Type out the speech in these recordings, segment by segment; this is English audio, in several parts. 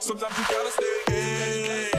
Sometimes you gotta stay in.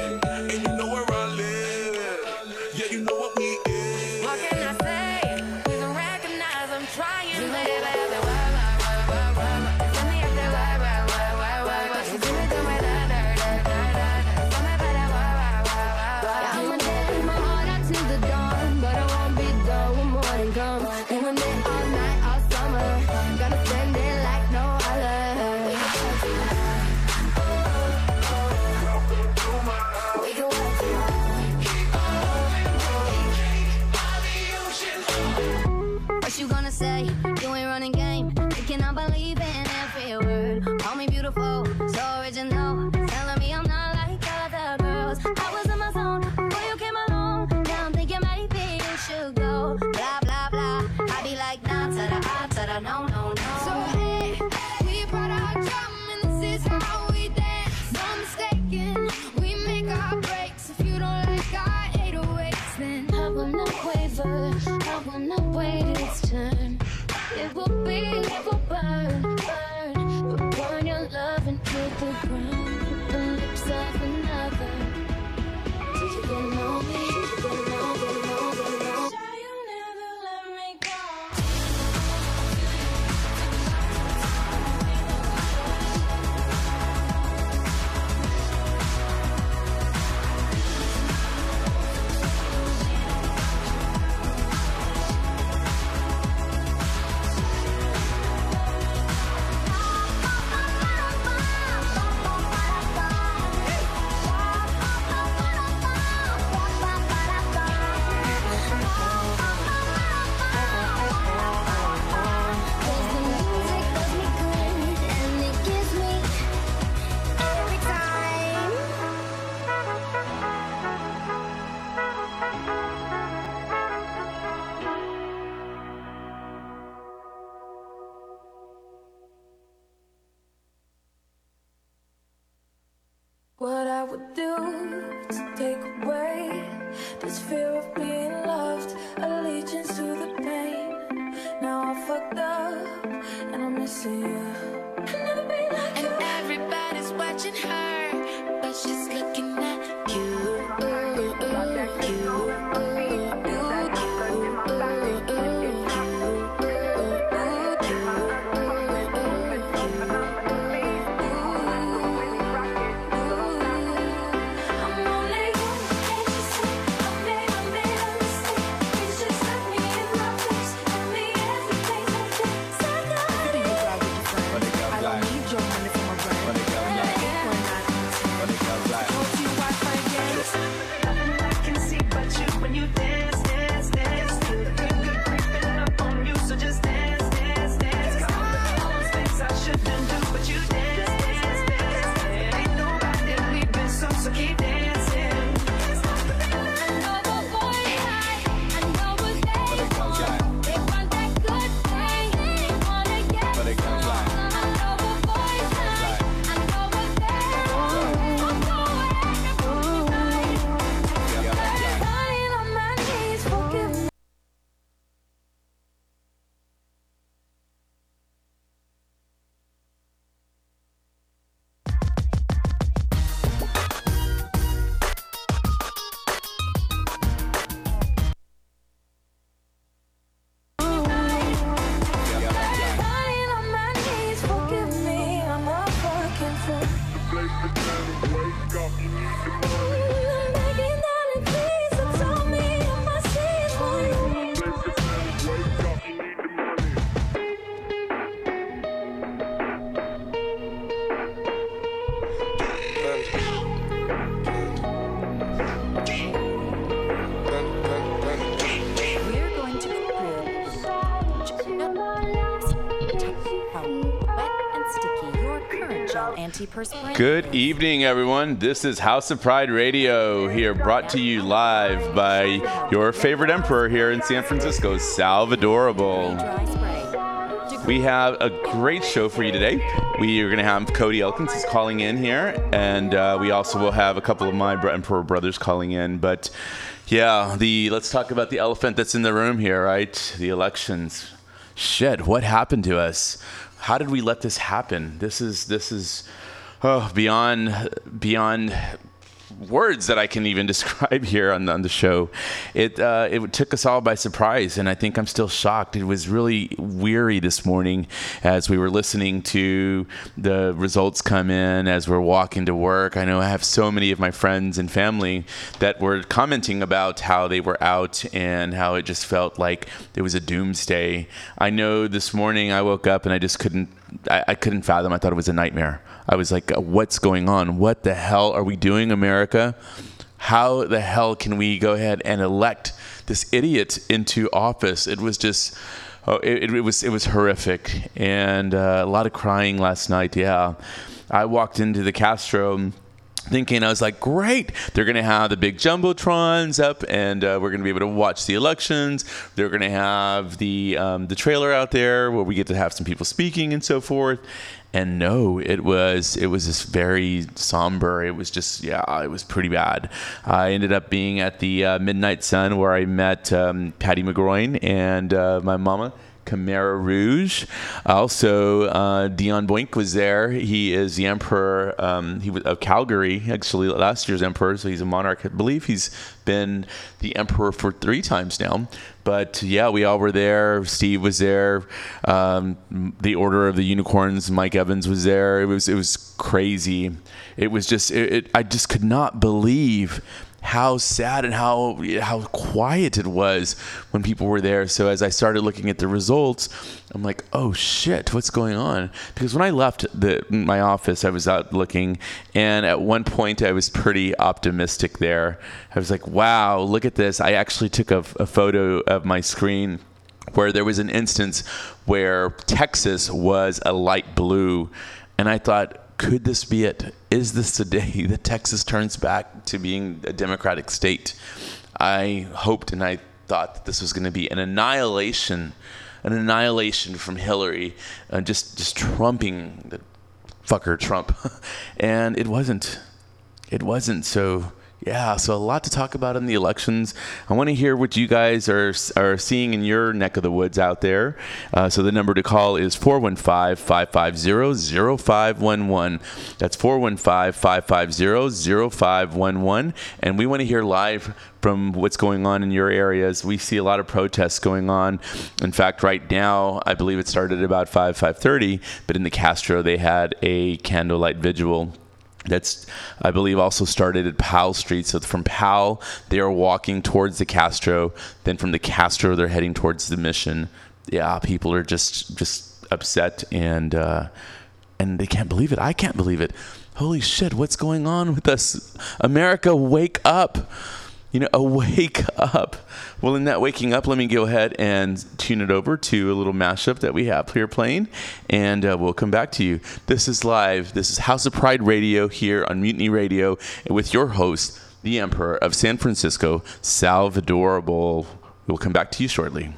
we would do to take away this fear of being Good evening, everyone. This is House of Pride Radio here, brought to you live by your favorite emperor here in San Francisco, Salvadorable. We have a great show for you today. We are going to have Cody Elkins is calling in here, and uh, we also will have a couple of my emperor brothers calling in. But yeah, the let's talk about the elephant that's in the room here, right? The elections. Shit, what happened to us? How did we let this happen? This is this is oh, beyond beyond words that I can even describe here on the, on the show. It uh, it took us all by surprise, and I think I'm still shocked. It was really weary this morning as we were listening to the results come in as we're walking to work. I know I have so many of my friends and family that were commenting about how they were out and how it just felt like it was a doomsday. I know this morning I woke up and I just couldn't I, I couldn't fathom. I thought it was a nightmare. I was like, what's going on? What the hell are we doing, America? How the hell can we go ahead and elect this idiot into office? It was just. Oh, it, it was it was horrific and uh, a lot of crying last night. Yeah, I walked into the Castro thinking I was like, great, they're going to have the big jumbotrons up, and uh, we're going to be able to watch the elections. They're going to have the um, the trailer out there where we get to have some people speaking and so forth. And no, it was it was just very somber. It was just yeah, it was pretty bad. I ended up being at the uh, Midnight Sun where I met um, Patty McGroin and uh, my mama. Khmer Rouge. Also, uh, Dion Boink was there. He is the emperor um, he was, of Calgary, actually last year's emperor. So he's a monarch. I believe he's been the emperor for three times now. But yeah, we all were there. Steve was there. Um, the Order of the Unicorns. Mike Evans was there. It was it was crazy. It was just it, it, I just could not believe how sad and how how quiet it was when people were there. So as I started looking at the results, I'm like, oh shit, what's going on? Because when I left the my office, I was out looking, and at one point I was pretty optimistic there. I was like, wow, look at this. I actually took a, a photo of my screen where there was an instance where Texas was a light blue, and I thought could this be it? Is this the day that Texas turns back to being a democratic state? I hoped and I thought that this was going to be an annihilation, an annihilation from Hillary, uh, just just trumping the fucker Trump, and it wasn't. It wasn't. So yeah, so a lot to talk about in the elections. I want to hear what you guys are are seeing in your neck of the woods out there. Uh, so the number to call is 415-550-0511. That's 415-550-0511. And we want to hear live from what's going on in your areas. We see a lot of protests going on. In fact, right now, I believe it started at about 5, 5.30, but in the Castro, they had a candlelight vigil that's I believe also started at Powell Street. So from Powell, they are walking towards the Castro. Then from the Castro, they're heading towards the Mission. Yeah, people are just just upset and uh, and they can't believe it. I can't believe it. Holy shit! What's going on with us, America? Wake up! You know, a wake up. Well, in that waking up, let me go ahead and tune it over to a little mashup that we have here playing, and uh, we'll come back to you. This is live. This is House of Pride Radio here on Mutiny Radio with your host, the Emperor of San Francisco, Salvadorable. We'll come back to you shortly.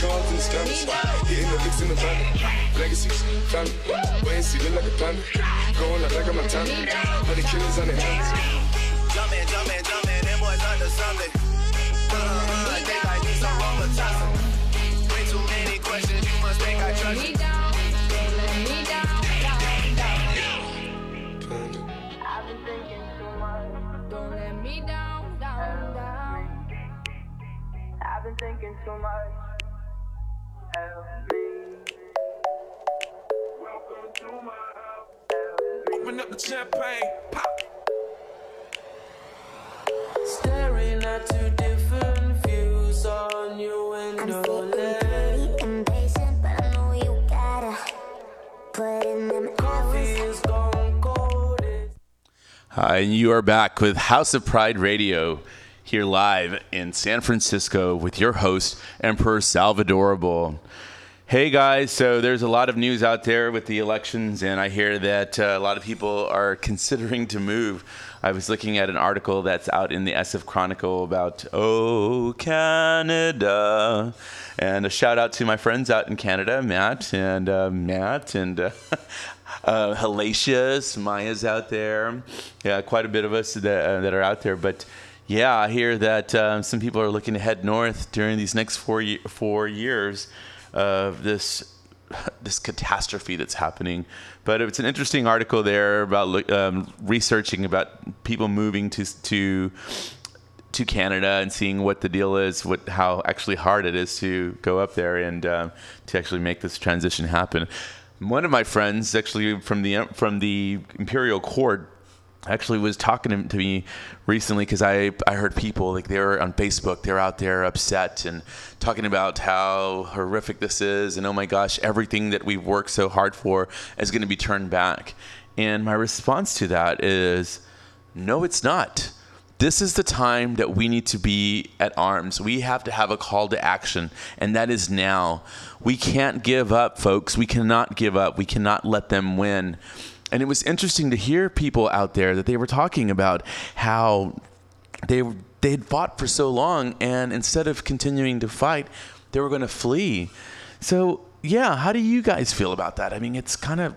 Credit cards in the scammers. Hitting the licks in the van. Legacies, family. Wait and see, look like a panda. Going out like a Montana. Honey killers on their hands. Jumpin', jumpin', jumpin', them boys under something. Uh, they like me some Robitussin. Way too many questions, you must think I trust you. I've been thinking too much. Open up the champagne. Pop. Staring at two different views on your I'm ledge. impatient, but I know you gotta put in them hours. Feels gone cold. It's Hi, and you are back with House of Pride Radio here live in San Francisco with your host, Emperor Salvadorable. Hey guys, so there's a lot of news out there with the elections, and I hear that uh, a lot of people are considering to move. I was looking at an article that's out in the SF Chronicle about Oh Canada, and a shout out to my friends out in Canada, Matt and uh, Matt and uh, uh, Halatius, Maya's out there. Yeah, quite a bit of us that, uh, that are out there, but. Yeah, I hear that um, some people are looking to head north during these next four ye- four years of this this catastrophe that's happening. But it's an interesting article there about um, researching about people moving to to to Canada and seeing what the deal is, what how actually hard it is to go up there and um, to actually make this transition happen. One of my friends, actually from the from the Imperial Court, actually was talking to- me recently because I, I heard people like they were on Facebook, they're out there upset and talking about how horrific this is and oh my gosh, everything that we've worked so hard for is going to be turned back. And my response to that is no, it's not. This is the time that we need to be at arms. We have to have a call to action, and that is now. We can't give up, folks. We cannot give up. We cannot let them win. And it was interesting to hear people out there that they were talking about how they they had fought for so long, and instead of continuing to fight, they were going to flee. So yeah, how do you guys feel about that? I mean, it's kind of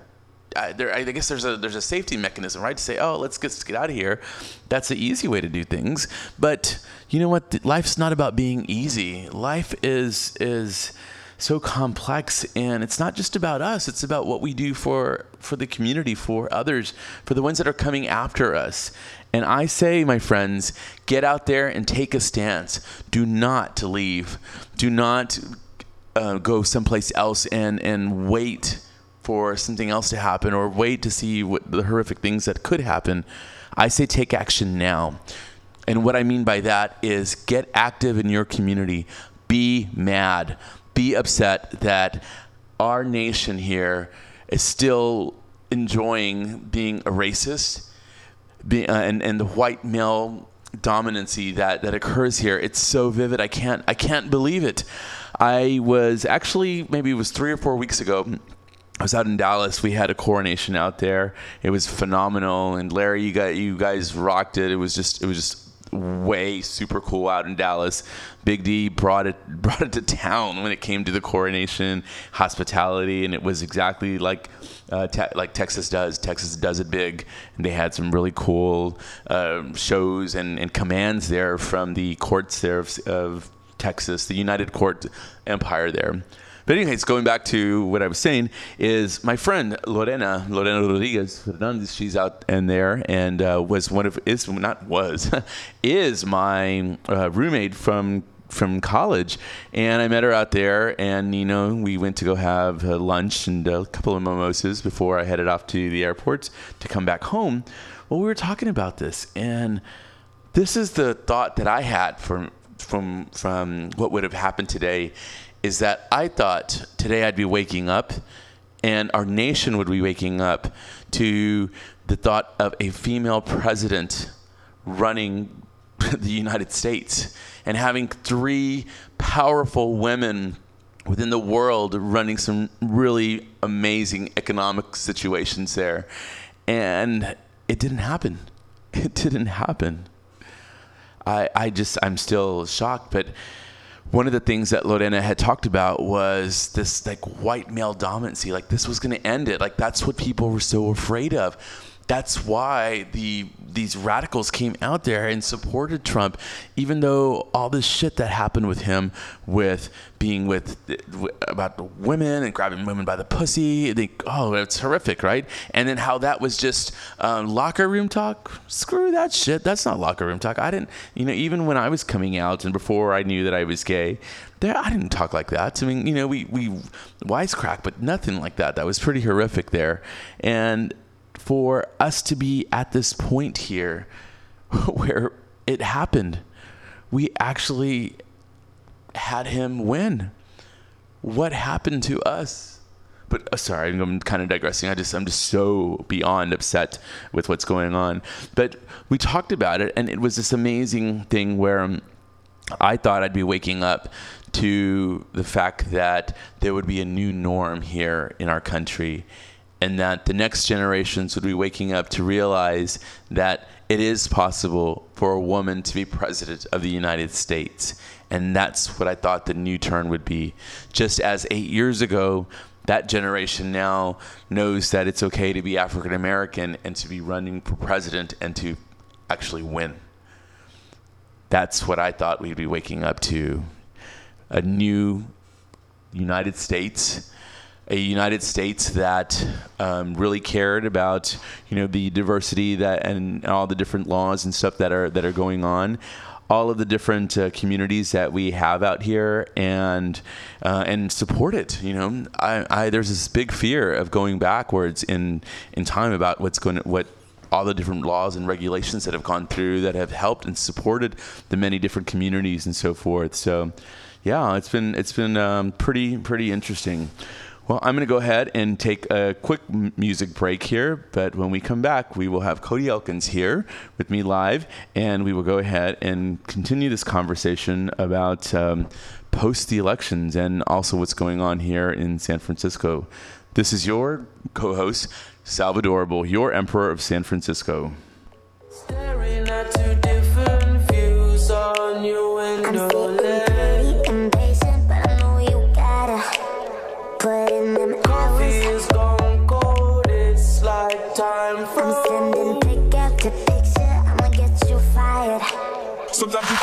I, there, I guess there's a there's a safety mechanism, right? To say, oh, let's get, let's get out of here. That's the easy way to do things. But you know what? Life's not about being easy. Life is is so complex, and it's not just about us. It's about what we do for for the community, for others, for the ones that are coming after us. And I say, my friends, get out there and take a stance. Do not leave. Do not uh, go someplace else and and wait for something else to happen or wait to see what the horrific things that could happen. I say take action now. And what I mean by that is get active in your community. Be mad. Be upset that our nation here is still enjoying being a racist be, uh, and, and the white male dominancy that, that occurs here. It's so vivid. I can't I can't believe it. I was actually maybe it was three or four weeks ago. I was out in Dallas. We had a coronation out there. It was phenomenal. And Larry, you got you guys rocked it. It was just it was just way super cool out in Dallas. Big D brought it brought it to town when it came to the coronation hospitality, and it was exactly like uh, te- like Texas does. Texas does it big, and they had some really cool um shows and, and commands there from the courts there of, of Texas, the United Court Empire there. But anyways, going back to what I was saying is my friend Lorena Lorena Rodriguez Fernandez. She's out in there and uh, was one of is not was is my uh, roommate from from college, and I met her out there, and you know we went to go have uh, lunch and a couple of mimosas before I headed off to the airport to come back home. Well, we were talking about this, and this is the thought that I had from from from what would have happened today is that I thought today I'd be waking up and our nation would be waking up to the thought of a female president running the United States and having three powerful women within the world running some really amazing economic situations there. And it didn't happen. It didn't happen. I, I just, I'm still shocked. But one of the things that Lorena had talked about was this like white male dominancy. Like this was going to end it. Like that's what people were so afraid of. That's why the these radicals came out there and supported Trump, even though all this shit that happened with him, with being with about the women and grabbing women by the pussy. They, oh, it's horrific, right? And then how that was just um, locker room talk. Screw that shit. That's not locker room talk. I didn't, you know, even when I was coming out and before I knew that I was gay, there I didn't talk like that. I mean, you know, we we wisecrack, but nothing like that. That was pretty horrific there, and for us to be at this point here where it happened, we actually had him win. What happened to us? But uh, sorry, I'm kind of digressing. I just I'm just so beyond upset with what's going on. But we talked about it, and it was this amazing thing where um, I thought I'd be waking up to the fact that there would be a new norm here in our country and that the next generations would be waking up to realize that it is possible for a woman to be president of the United States. And that's what I thought the new turn would be. Just as eight years ago, that generation now knows that it's okay to be African American and to be running for president and to actually win. That's what I thought we'd be waking up to. A new United States, a United States that um, really cared about, you know, the diversity that and all the different laws and stuff that are that are going on, all of the different uh, communities that we have out here, and uh, and support it. You know, I, I there's this big fear of going backwards in in time about what's going to, what all the different laws and regulations that have gone through that have helped and supported the many different communities and so forth. So, yeah, it's been it's been um, pretty pretty interesting. Well, I'm going to go ahead and take a quick m- music break here, but when we come back, we will have Cody Elkins here with me live, and we will go ahead and continue this conversation about um, post the elections and also what's going on here in San Francisco. This is your co host, Salvadorable, your Emperor of San Francisco. Staring at two different views on your window Sometimes you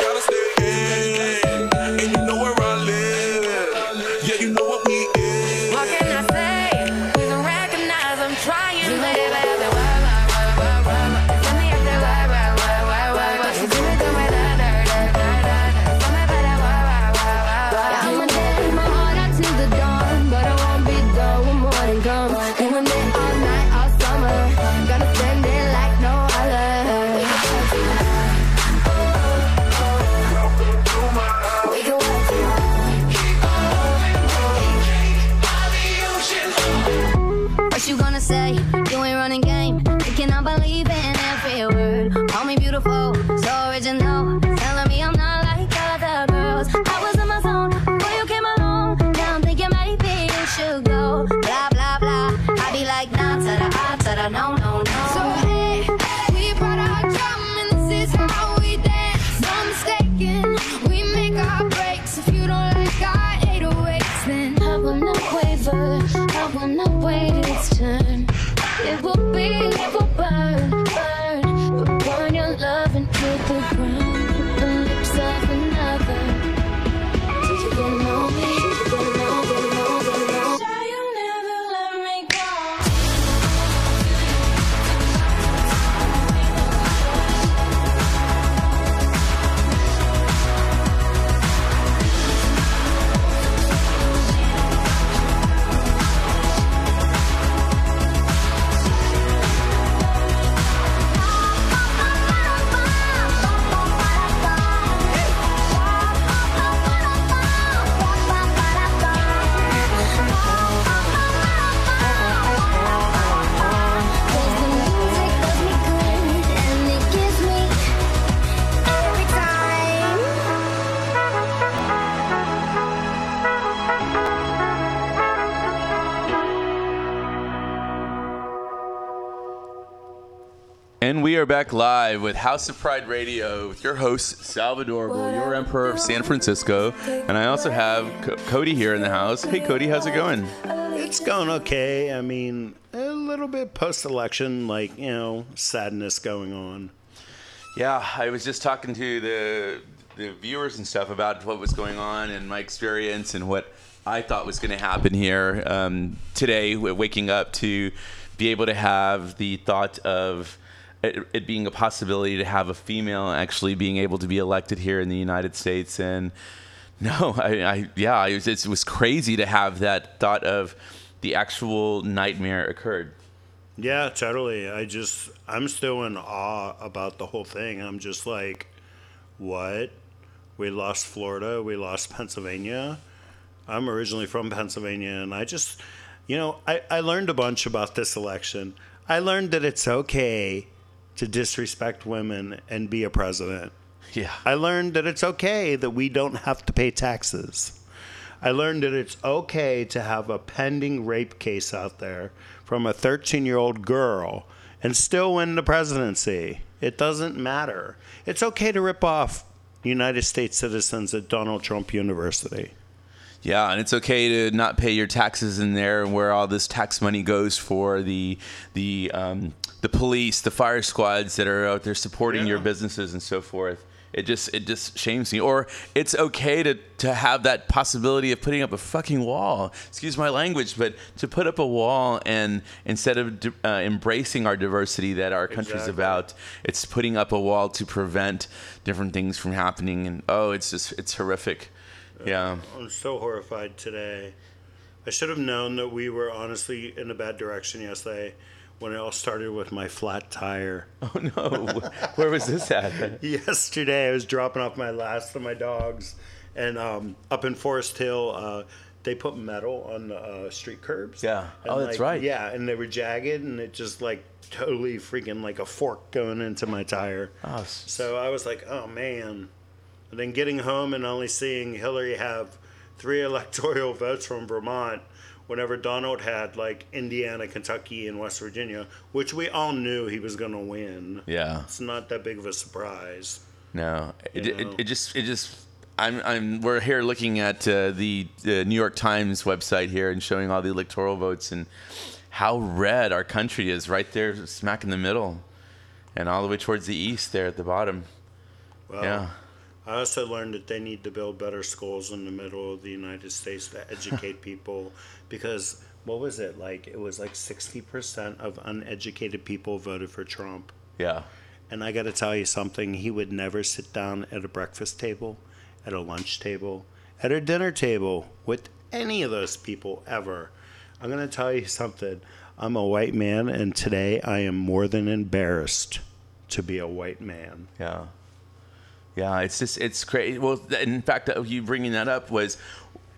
no no no. So hey, we brought our drum and this is how we dance. No mistaken, we make our breaks. If you don't like our 808s, then I will not waver. I will not wait its turn. It will be, it will burn. And we are back live with House of Pride Radio with your host, Salvadorable, your Emperor of San Francisco. And I also have Co- Cody here in the house. Hey, Cody, how's it going? It's going okay. I mean, a little bit post election, like, you know, sadness going on. Yeah, I was just talking to the the viewers and stuff about what was going on and my experience and what I thought was going to happen here um, today. Waking up to be able to have the thought of it, it being a possibility to have a female actually being able to be elected here in the United States and. No, I, I yeah, it was, it was crazy to have that thought of the actual nightmare occurred. Yeah, totally. I just, I'm still in awe about the whole thing. I'm just like, what? We lost Florida, we lost Pennsylvania. I'm originally from Pennsylvania, and I just, you know, I, I learned a bunch about this election. I learned that it's okay to disrespect women and be a president. Yeah. I learned that it's okay that we don't have to pay taxes. I learned that it's okay to have a pending rape case out there from a 13 year old girl and still win the presidency. It doesn't matter. It's okay to rip off United States citizens at Donald Trump University. Yeah, and it's okay to not pay your taxes in there, and where all this tax money goes for the the um, the police, the fire squads that are out there supporting your businesses and so forth. It just it just shames me. Or it's okay to to have that possibility of putting up a fucking wall. Excuse my language, but to put up a wall and instead of uh, embracing our diversity that our country's Exactly. about, it's putting up a wall to prevent different things from happening. And oh, it's just it's horrific. Yeah. I'm so horrified today. I should have known that we were honestly in a bad direction yesterday when it all started with my flat tire. Oh no! Where was this at? Yesterday, I was dropping off my last of my dogs, and um, up in Forest Hill, uh, they put metal on the uh, street curbs. Yeah. And, Oh, that's like, right. Yeah, and they were jagged, and it just like totally freaking like a fork going into my tire. Oh, So I was like, oh man. And then getting home and only seeing Hillary have three electoral votes from Vermont whenever Donald had like Indiana, Kentucky, and West Virginia, which we all knew he was going to win. Yeah. It's not that big of a surprise. No, it, it, it just it just I'm I'm we're here looking at uh, the uh, New York Times website here and showing all the electoral votes and how red our country is right there smack in the middle and all the way towards the east there at the bottom. Well, Yeah. I also learned that they need to build better schools in the middle of the United States to educate people because what was it like? It was like 60% of uneducated people voted for Trump. Yeah. And I got to tell you something. He would never sit down at a breakfast table, at a lunch table, at a dinner table with any of those people ever. I'm going to tell you something. I'm a white man, and today I am more than embarrassed to be a white man. Yeah. Yeah, it's just it's crazy. Well, in fact, uh, you bringing that up was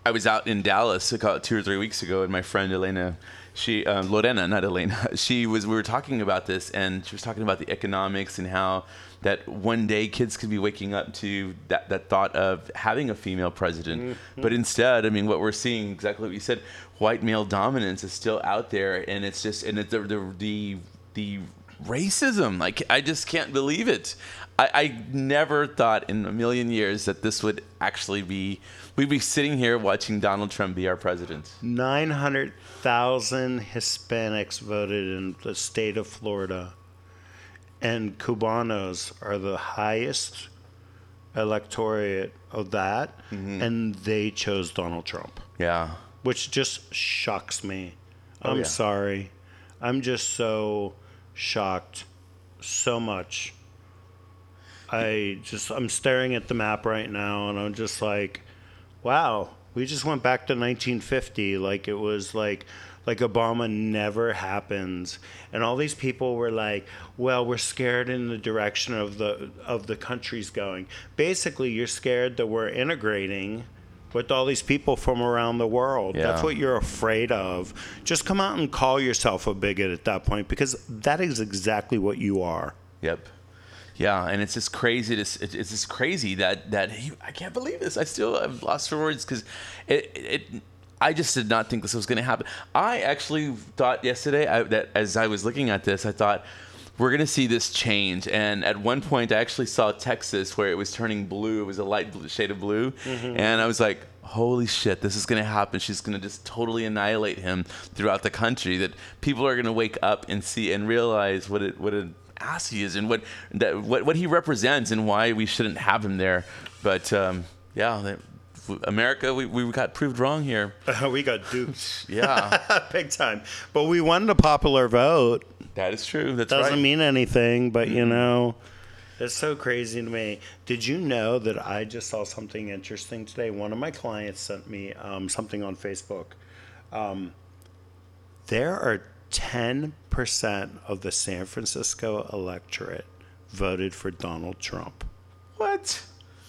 I was out in Dallas about two or three weeks ago, and my friend Elena, she um, Lorena, not Elena, she was. We were talking about this, and she was talking about the economics and how that one day kids could be waking up to that, that thought of having a female president, but instead, I mean, what we're seeing exactly what you said, white male dominance is still out there, and it's just and it, the the the the racism. Like I just can't believe it. I, I never thought in a million years that this would actually be. We'd be sitting here watching Donald Trump be our president. 900,000 Hispanics voted in the state of Florida, and Cubanos are the highest electorate of that, mm-hmm. and they chose Donald Trump, Yeah. which just shocks me. Oh, I'm yeah. sorry. I'm just so shocked so much. I just I'm staring at the map right now and I'm just like wow, we just went back to 1950 like it was like like Obama never happens. And all these people were like, well, we're scared in the direction of the of the country's going. Basically, you're scared that we're integrating with all these people from around the world. That's what you're afraid of. Just come out and call yourself a bigot at that point because that is exactly what you are. Yep. Yeah, and it's just crazy. To, it's just crazy that that he, I can't believe this. I still have lost for words because it, it. I just did not think this was going to happen. I actually thought yesterday I, that as I was looking at this, I thought we're going to see this change. And at one point, I actually saw Texas where it was turning blue. It was a light blue, shade of blue, and I was like. Holy shit, this is going to happen. She's going to just totally annihilate him throughout the country. That people are going to wake up and see and realize what it what an ass he is and what that what, what he represents and why we shouldn't have him there. But um, yeah, that, America, we, we got proved wrong here. we got duped. Yeah, Big time. But we won the popular vote. That is true. That Doesn't right. mean anything, but you know, it's so crazy to me. Did you know that I just saw something interesting today? One of my clients sent me um, something on Facebook. Um, there are 10% of the San Francisco electorate voted for Donald Trump. what?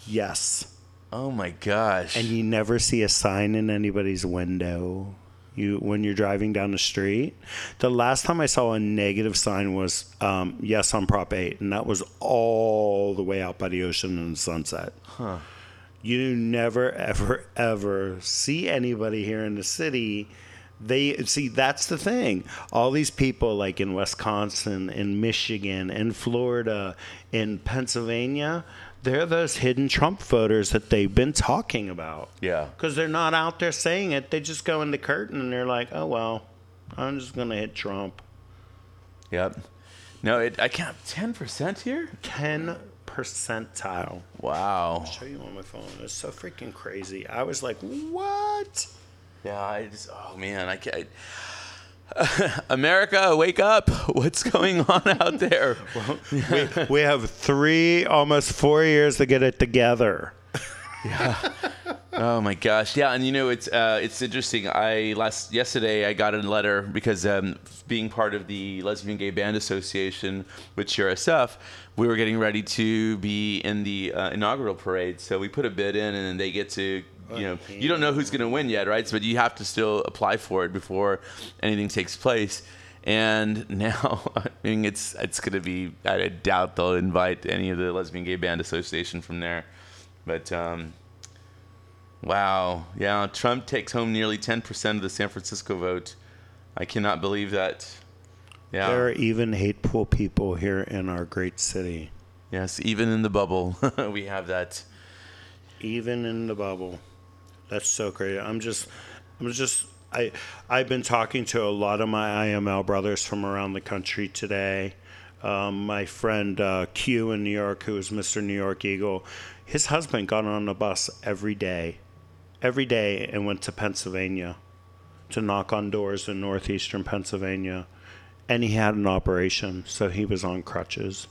Yes. Oh my gosh. And you never see a sign in anybody's window. You when you're driving down the street. The last time I saw a negative sign was um, yes on Prop Eight, and that was all the way out by the ocean and the sunset. Huh. You never, ever, ever see anybody here in the city. They see that's the thing. All these people, like in Wisconsin, in Michigan, in Florida, in Pennsylvania, they're those hidden Trump voters that they've been talking about. Yeah. Because they're not out there saying it. They just go in the curtain and they're like, oh, well, I'm just going to hit Trump. Yep. No, it, I can't. Ten percent here. 10 percentile. Wow. I'll show you on my phone. It's so freaking crazy. I was like, what? Yeah, I just. Oh man, I can't. America, wake up! What's going on out there? we, we have three, almost four years to get it together. yeah. Oh my gosh, yeah, and you know it's uh, it's interesting. I last yesterday I got a letter because um, being part of the Lesbian Gay Band Association with URSF, we were getting ready to be in the uh, inaugural parade. So we put a bid in, and then they get to you know you don't know who's going to win yet, right? So, But you have to still apply for it before anything takes place. And now, I mean, it's it's going to be. I doubt they'll invite any of the Lesbian Gay Band Association from there, but. Um, Wow. Yeah, Trump takes home nearly 10% of the San Francisco vote. I cannot believe that. Yeah. There are even hateful people here in our great city, yes, even in the bubble, we have that. even in the bubble. That's so great. I'm just, I'm just, I, I've been talking to a lot of my IML brothers from around the country today. Um, my friend uh, Q in New York, who is Mr. New York Eagle, his husband got on a bus every day, every day, and went to Pennsylvania to knock on doors in northeastern Pennsylvania. And he had an operation, so he was on crutches.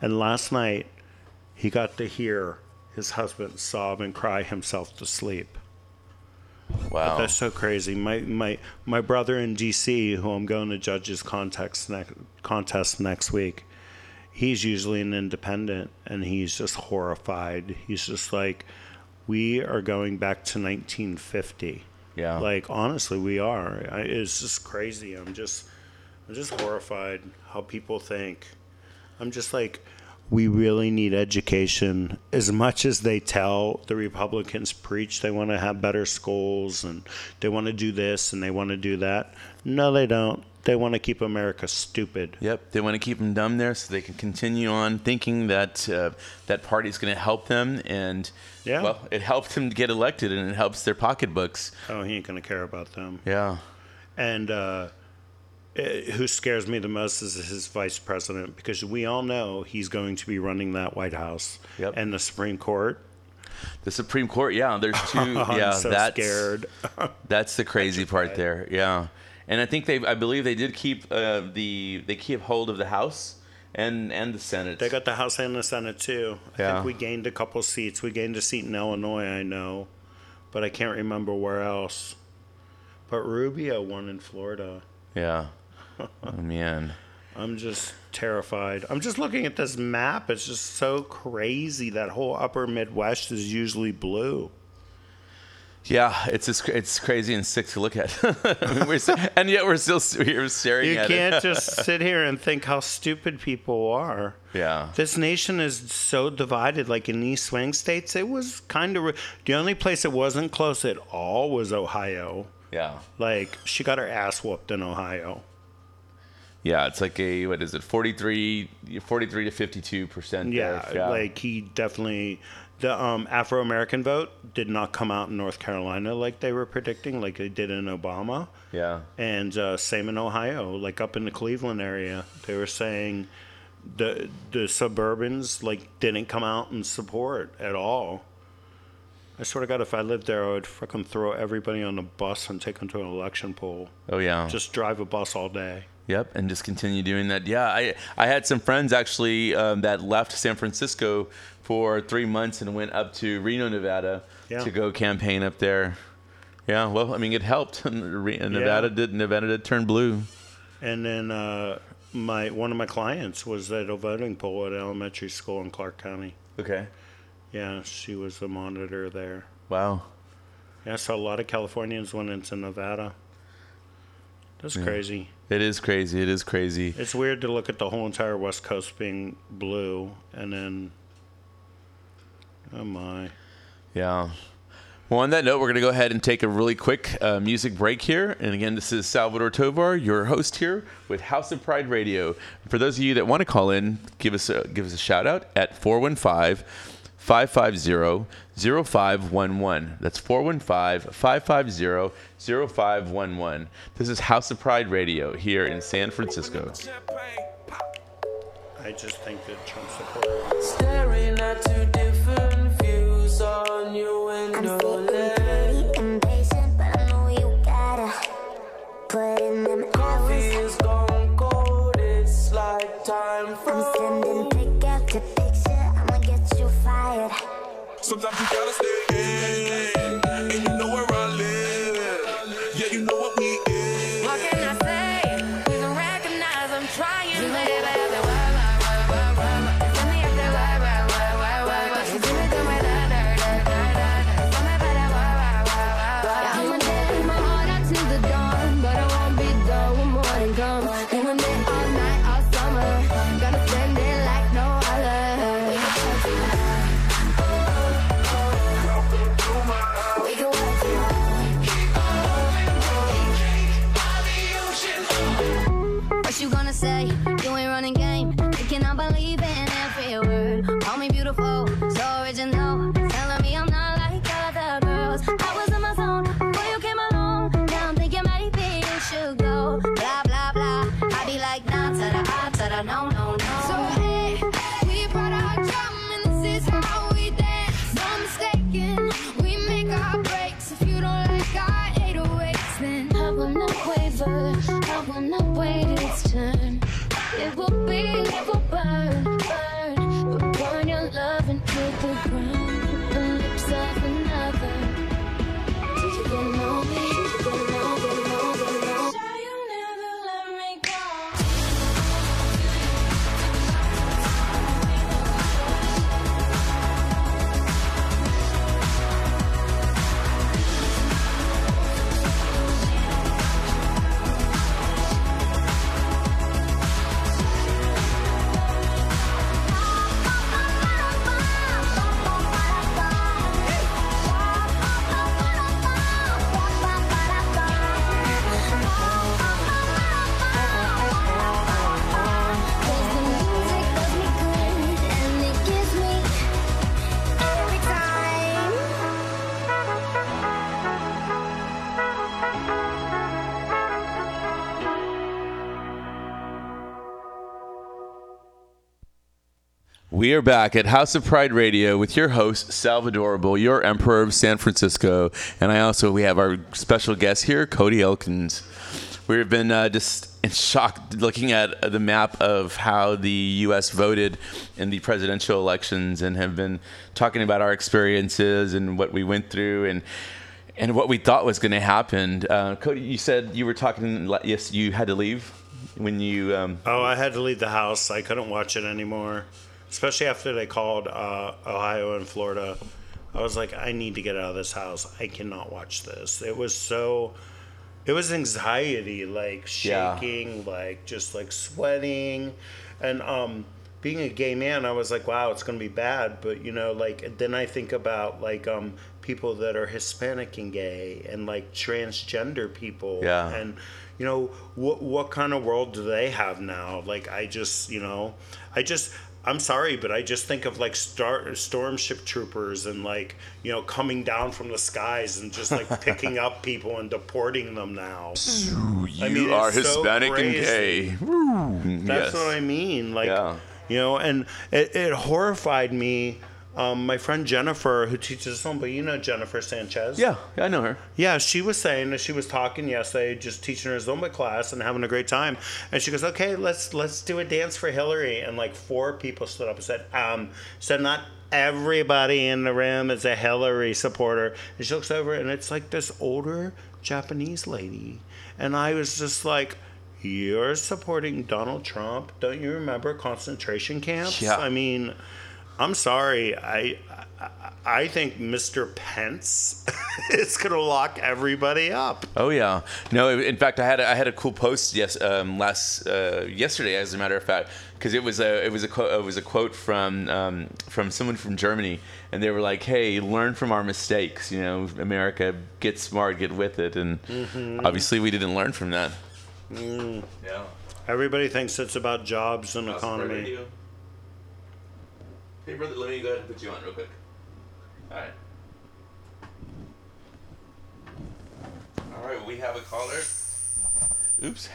And last night, he got to hear his husband sob and cry himself to sleep. Wow. That's so crazy. My my my brother in DC, who I'm going to judge his contest next contest next week. He's usually an independent, and he's just horrified. He's just like, we are going back to 1950. Yeah. Like honestly, we are. I, it's just crazy. I'm just, I'm just horrified how people think. I'm just like, we really need education. As much as they tell the Republicans preach they want to have better schools and they want to do this and they want to do that. No, they don't. They want to keep America stupid. Yep, they want to keep them dumb there so they can continue on thinking that uh, that party's going to help them, and Yeah. well, it helped them get elected and it helps their pocketbooks. Oh, he ain't gonna care about them. Yeah, And uh, who scares me the most is his vice president because we all know he's going to be running that White House Yep. and the Supreme Court. the Supreme Court. Yeah, there's two. Yeah, so that's scared. That's the crazy part there. Yeah, and I think they, I believe they did keep uh, the, they keep hold of the House and and the Senate. They got the House and the Senate too. I Yeah. think we gained a couple seats. We gained a seat in Illinois, I know, but I can't remember where else. But Rubio won in Florida. yeah. Oh man. I'm just terrified. I'm just looking at this map. It's just so crazy. That whole upper Midwest is usually blue. Yeah, it's just, it's crazy and sick to look at. I mean, we're, and yet we're still we're staring You at it. You can't just sit here and think how stupid people are. yeah. This nation is so divided. Like in these swing states, it was kind of. The only place it wasn't close at all was Ohio. Yeah. Like she got her ass whooped in Ohio. Yeah, it's like a what is it? 43 43 to 52 percent. Yeah, like he definitely. The um, Afro American vote did not come out in North Carolina like they were predicting, like they did in Obama. yeah. and uh, same in Ohio, like up in the Cleveland area, they were saying the the suburbans like didn't come out and support at all. I swear to God, if I lived there, I would fucking throw everybody on a bus and take them to an election poll. Oh yeah. Just drive a bus all day. Yep, and just continue doing that. Yeah, I I had some friends actually um, that left San Francisco for three months and went up to Reno, Nevada, Yeah. to go campaign up there. Yeah, well, I mean, it helped. Re- Nevada did Nevada did turn blue. And then uh, my one of my clients was at a voting poll at elementary school in Clark County. Okay. Yeah, she was the monitor there. Wow. Yeah, so a lot of Californians went into Nevada. That's crazy. It is crazy. It is crazy. It's weird to look at the whole entire West Coast being blue and then, oh my. Yeah. Well, on that note, we're going to go ahead and take a really quick uh, music break here. And again, this is Salvador Tovar, your host here with House of Pride Radio. For those of you that want to call in, give us a, give us a shout out at 415 550 0511. That's 415 550 0511. This is House of Pride Radio here in San Francisco. I just think that Trump supporters. Staring at two different views on your window feeling impatient, but I know you gotta put in them Coffee is gone cold, it's like time I'm Sometimes you gotta stay We are back at House of Pride Radio with your host Salvadorable, your Emperor of San Francisco, and I also we have our special guest here, Cody Elkins. We've been uh, just in shock looking at the map of how the U.S. voted in the presidential elections, and have been talking about our experiences and what we went through, and and what we thought was going to happen. Uh, Cody, you said you were talking. Yes, you had to leave when you. Um, Oh, I had to leave the house. I couldn't watch it anymore, especially after they called uh, Ohio and Florida. I was like, I need to get out of this house. I cannot watch this. It was so. It was anxiety, like Yeah. shaking, like just like sweating, and um, being a gay man, I was like, wow, it's gonna be bad. But you know, like then I think about like um, people that are Hispanic and gay, and like transgender people, Yeah. and you know what what kind of world do they have now like i just you know i just i'm sorry but i just think of like star stormship troopers and like you know coming down from the skies and just like picking up people and deporting them now you I mean, are it's so Hispanic and gay. Woo. that's Yes. what i mean like Yeah. you know and it, it horrified me um, my friend jennifer who teaches zumba you know jennifer sanchez Yeah, I know her. yeah, she was saying that she was talking yesterday, just teaching her Zumba class and having a great time. And she goes, "Okay, let's let's do a dance for Hillary." And like four people stood up and said, um, "said not everybody in the room is a Hillary supporter." And she looks over, and it's like this older Japanese lady, and I was just like. You're supporting Donald Trump. Don't you remember concentration camps? Yeah. I mean, I'm sorry. I I, I think Mr. Pence is gonna lock everybody up. Oh yeah, no. In fact, I had a, I had a cool post yes um, last uh, yesterday, as a matter of fact, because it was a it was a quote it was a quote from um, from someone from Germany, and they were like, "Hey, learn from our mistakes. You know, America, get smart, get with it." And Mhm. obviously, we didn't learn from that. Mm. Yeah. Everybody thinks it's about jobs and economy. Hey, brother, let me go ahead and put you on real quick. All right. All right, we have a caller. Oops.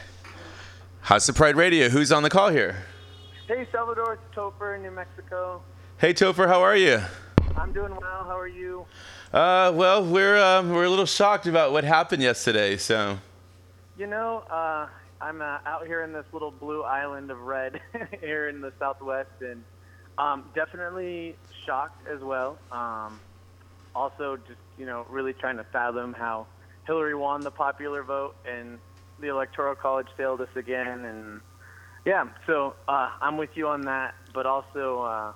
House of Pride Radio. Who's on the call here? Hey, Salvador, it's Topher, in New Mexico. Hey, Topher, how are you? I'm doing well. How are you? Uh, well, we're um, we're a little shocked about what happened yesterday. So, You know, uh, I'm uh, out here in this little blue island of red here in the Southwest, and um, definitely shocked as well. Um, also, just you know, really trying to fathom how Hillary won the popular vote and the Electoral College failed us again, and yeah, so uh, I'm with you on that, but also uh,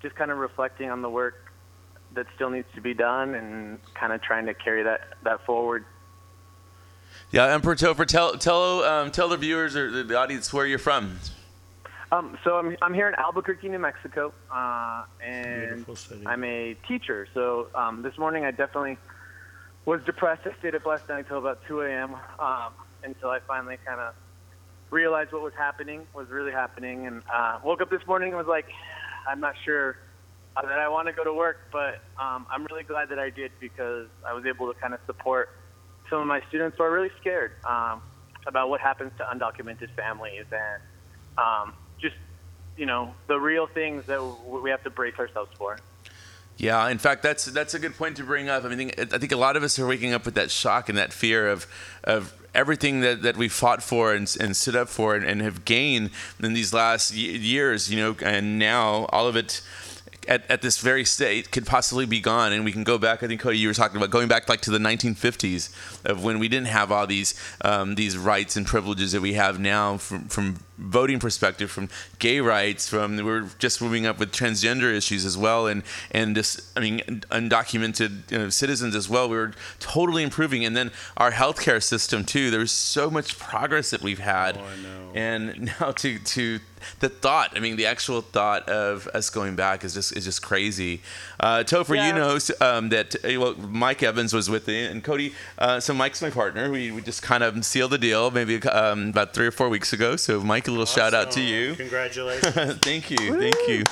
just kind of reflecting on the work that still needs to be done and kind of trying to carry that that forward. yeah, Emperor Topher, tell tell um, tell the viewers or the audience where you're from. Um, so I'm I'm here in Albuquerque, New Mexico, uh, and I'm a teacher. So um, this morning I definitely was depressed. I stayed up last night until about 2 a.m. Um, until I finally kind of realized what was happening, was really happening, and uh, woke up this morning and was like, I'm not sure uh, that I want to go to work, but um, I'm really glad that I did because I was able to kind of support some of my students who are really scared um, about what happens to undocumented families and um, just you know the real things that we have to brace ourselves for. Yeah, in fact, that's that's a good point to bring up. I mean, I think a lot of us are waking up with that shock and that fear of of everything that, that we fought for and, and stood up for and, and have gained in these last years, you know, and now all of it at, at this very state could possibly be gone and we can go back i think cody you were talking about going back like to the 1950s of when we didn't have all these um, these rights and privileges that we have now from, from voting perspective from gay rights from we're just moving up with transgender issues as well and and just i mean undocumented you know, citizens as well we were totally improving. And then our healthcare system too there's so much progress that we've had. And now to to the thought i mean the actual thought of us going back is just is just crazy. Uh topher you know um, that uh, well mike evans was with me and cody uh, so mike's my partner. We, we just kind of sealed the deal maybe um, about three or four weeks ago. So mike a little shout out to you Congratulations. thank you, thank you.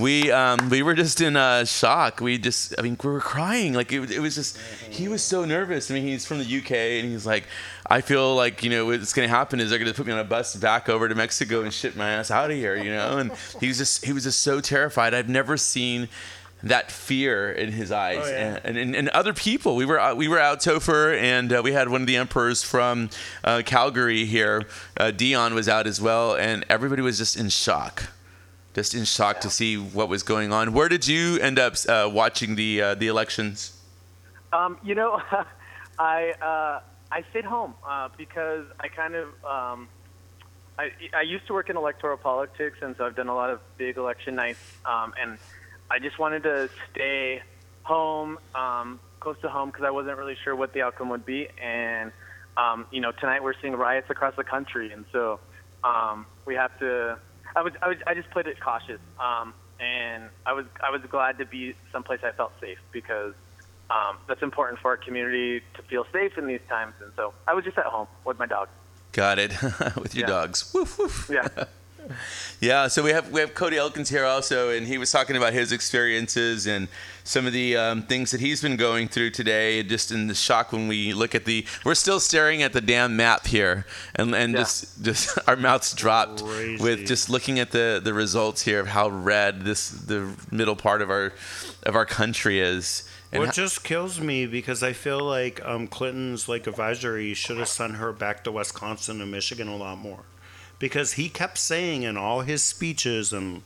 We um, we were just in uh, shock. We just, I mean, we were crying. Like it, it was just, he was so nervous. I mean, he's from the UK, and he's like, I feel like you know what's going to happen is they're going to put me on a bus back over to Mexico and ship my ass out of here, you know. And he was just, he was just so terrified. I've never seen that fear in his eyes. Oh, yeah. and, and, and other people. We were out, we were out Topher and uh, we had one of the emperors from uh, Calgary here. Uh, Dion was out as well and everybody was just in shock. Just in shock to see what was going on. Where did you end up uh, watching the uh, the elections? Um, you know, I uh, I stayed home uh, because I kind of um, I I used to work in electoral politics, and so I've done a lot of big election nights, um, and I just wanted to stay home, um, close to home, because I wasn't really sure what the outcome would be, and um, you know, tonight we're seeing riots across the country, and so um, we have to. I was, I was I just played it cautious, um, and I was I was glad to be someplace I felt safe because um, that's important for our community to feel safe in these times. And so I was just at home with my dog. got it with your Yeah. dogs woof woof Yeah. Yeah, so we have we have Cody Elkins here also, and he was talking about his experiences and some of the um, things that he's been going through today. Just in the shock when we look at the, we're still staring at the damn map here, and and just just our mouths dropped with just looking at the the results here of how red this the middle part of our of our country is. And What ho- just kills me because I feel like um, Clinton's like advisory should have sent her back to Wisconsin and Michigan a lot more, because he kept saying in all his speeches and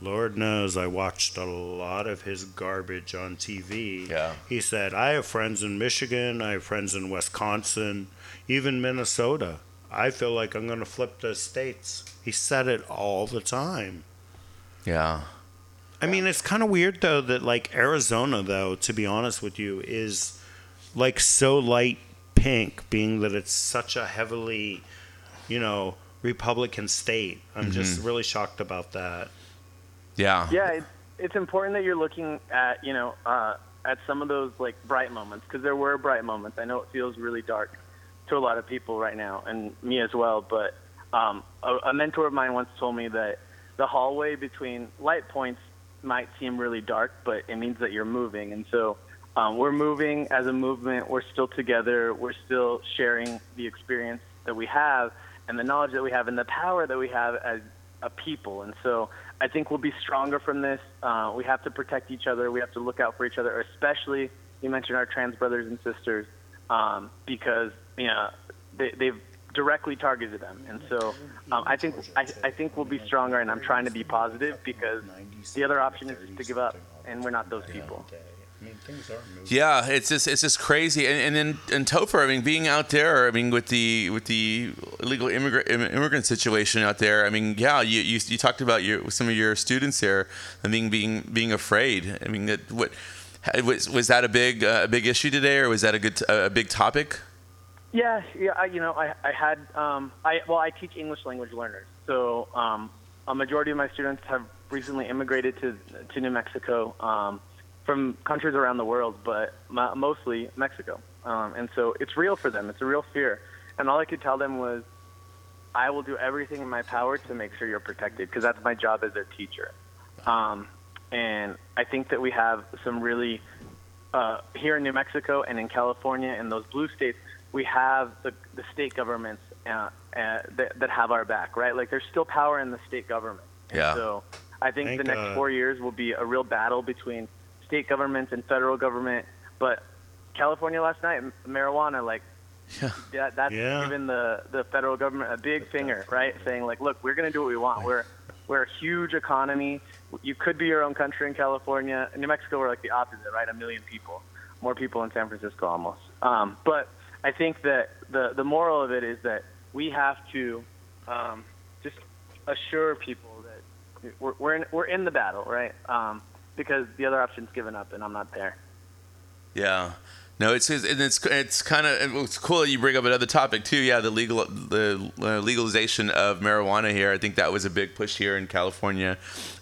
Lord knows I watched a lot of his garbage on TV. Yeah. He said I have friends in Michigan, I have friends in Wisconsin, even Minnesota. I feel like I'm gonna flip the states. He said it all the time. yeah. I mean, it's kind of weird though that like Arizona, though, to be honest with you, is like so light pink, being that it's such a heavily, you know, Republican state. I'm just Mhm. really shocked about that. Yeah. Yeah, it's, it's important that you're looking at you know uh, at some of those like bright moments because there were bright moments. I know it feels really dark to a lot of people right now, and me as well. But um, a, a mentor of mine once told me that the hallway between light points might seem really dark, but it means that you're moving, and so. Um, we're moving as a movement. We're still together. We're still sharing the experience that we have and the knowledge that we have and the power that we have as a people. And so I think we'll be stronger from this. Uh, we have to protect each other. We have to look out for each other, especially you mentioned our trans brothers and sisters, um, because you know they, they've directly targeted them. And so um, I think I, I think we'll be stronger. And I'm trying to be positive because the other option is to give up, and we're not those people. I mean, things are moving. Yeah, it's just it's just crazy, and, and then and Topher, I mean, being out there, I mean, with the with the illegal immigrant immigrant situation out there, I mean, yeah, you you, you talked about your some of your students there, I mean, being being afraid. I mean, that what was was that a big uh, a big issue today, or was that a good a big topic? Yeah, yeah. I, you know, I, I had, um, I well, I teach English language learners, so um, a majority of my students have recently immigrated to to New Mexico um, from countries around the world, but mo- mostly Mexico. Um, and so it's real for them. It's a real fear. And all I could tell them was, I will do everything in my power to make sure you're protected because that's my job as their teacher. Um, and I think that we have some really uh, here in New Mexico and in California and those blue states, we have the, the state governments uh, uh, that, that have our back, right? Like there's still power in the state government. And Yeah. So I think Thank the next God. four years will be a real battle between state governments and federal government. But California last night, marijuana, like Yeah. that, that's Yeah. giving the, the federal government a big finger, right? Saying like, look, we're going to do what we want. We're we're a huge economy. You could be your own country in California. In New Mexico, we're like the opposite, right? A million people, more people in San Francisco almost. Um, but I think that the the moral of it is that we have to um, just assure people that we're we're in, we're in the battle, right? Um, because the other option's given up, and I'm not there. Yeah. No, it's and it's, it's kind of it's cool that you bring up another topic too. Yeah, the legal the uh, legalization of marijuana here. I think that was a big push here in California.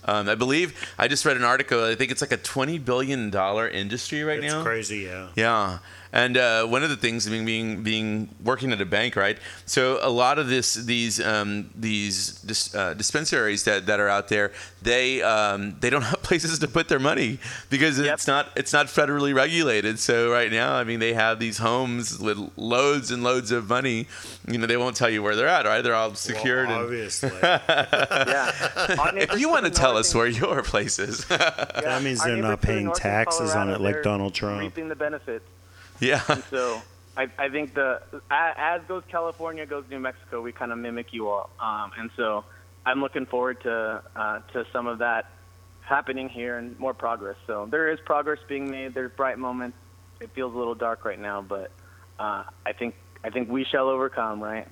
Um, I believe I just read an article. I think it's like a twenty billion dollar industry right now. It's now. crazy, yeah. Yeah, and uh, one of the things, I mean, being being working at a bank, right? So a lot of this, these um, these dis, uh, dispensaries that, that are out there, they um, they don't have places to put their money because it's not it's not federally regulated. So right now, I mean, they have these homes with loads and loads of money. You know, they won't tell you where they're at, right? They're all secured. and- obviously. if you want to tell us where your place is, that means they're not paying north of taxes on it like Donald Trump. Reaping the benefits. Yeah. And so I, I think the as goes California, goes New Mexico. We kind of mimic you all, um, and so I'm looking forward to uh, to some of that happening here and more progress. So there is progress being made. There's bright moments. It feels a little dark right now, but uh, I think I think we shall overcome. Right.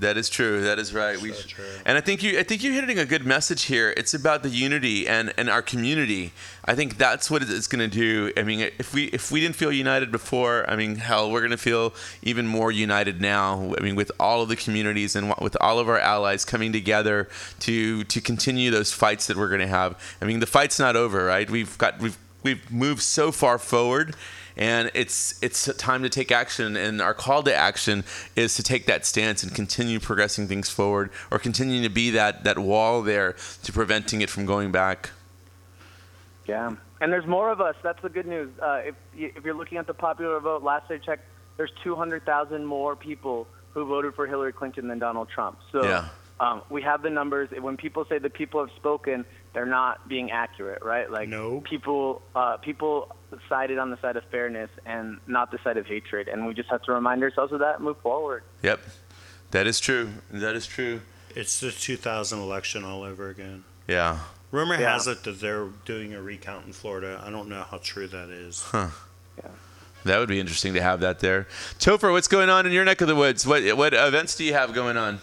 That is true. That is right. we sh- and I think you I think you're hitting a good message here. It's about the unity and, and our community. I think that's what it's going to do. I mean, if we if we didn't feel united before, I mean, hell, we're going to feel even more united now. I mean, with all of the communities and with all of our allies coming together to to continue those fights that we're going to have. I mean, the fight's not over, right? We've got we've we've moved so far forward and it's it's time to take action and our call to action is to take that stance and continue progressing things forward or continuing to be that that wall there to preventing it from going back Yeah, and there's more of us. That's the good news. Uh, if you- if you're looking at the popular vote, last I checked, there's 200,000 more people who voted for Hillary Clinton than Donald Trump. So Yeah. um, we have the numbers. When people say the people have spoken, they're not being accurate, right? Like people uh, people sided on the side of fairness and not the side of hatred, and we just have to remind ourselves of that and move forward. yep that is true that is true It's the 2000 election all over again. yeah Rumor Yeah. has it that they're doing a recount in Florida. I don't know how true that is. huh Yeah. that would be interesting to have that there topher what's going on in your neck of the woods what what events do you have going on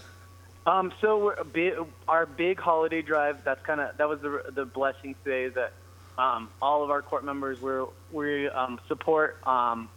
Um, so we're a big, our big holiday drive. That's kind of that was the the blessing today is that um, all of our court members. We're, we um, support um,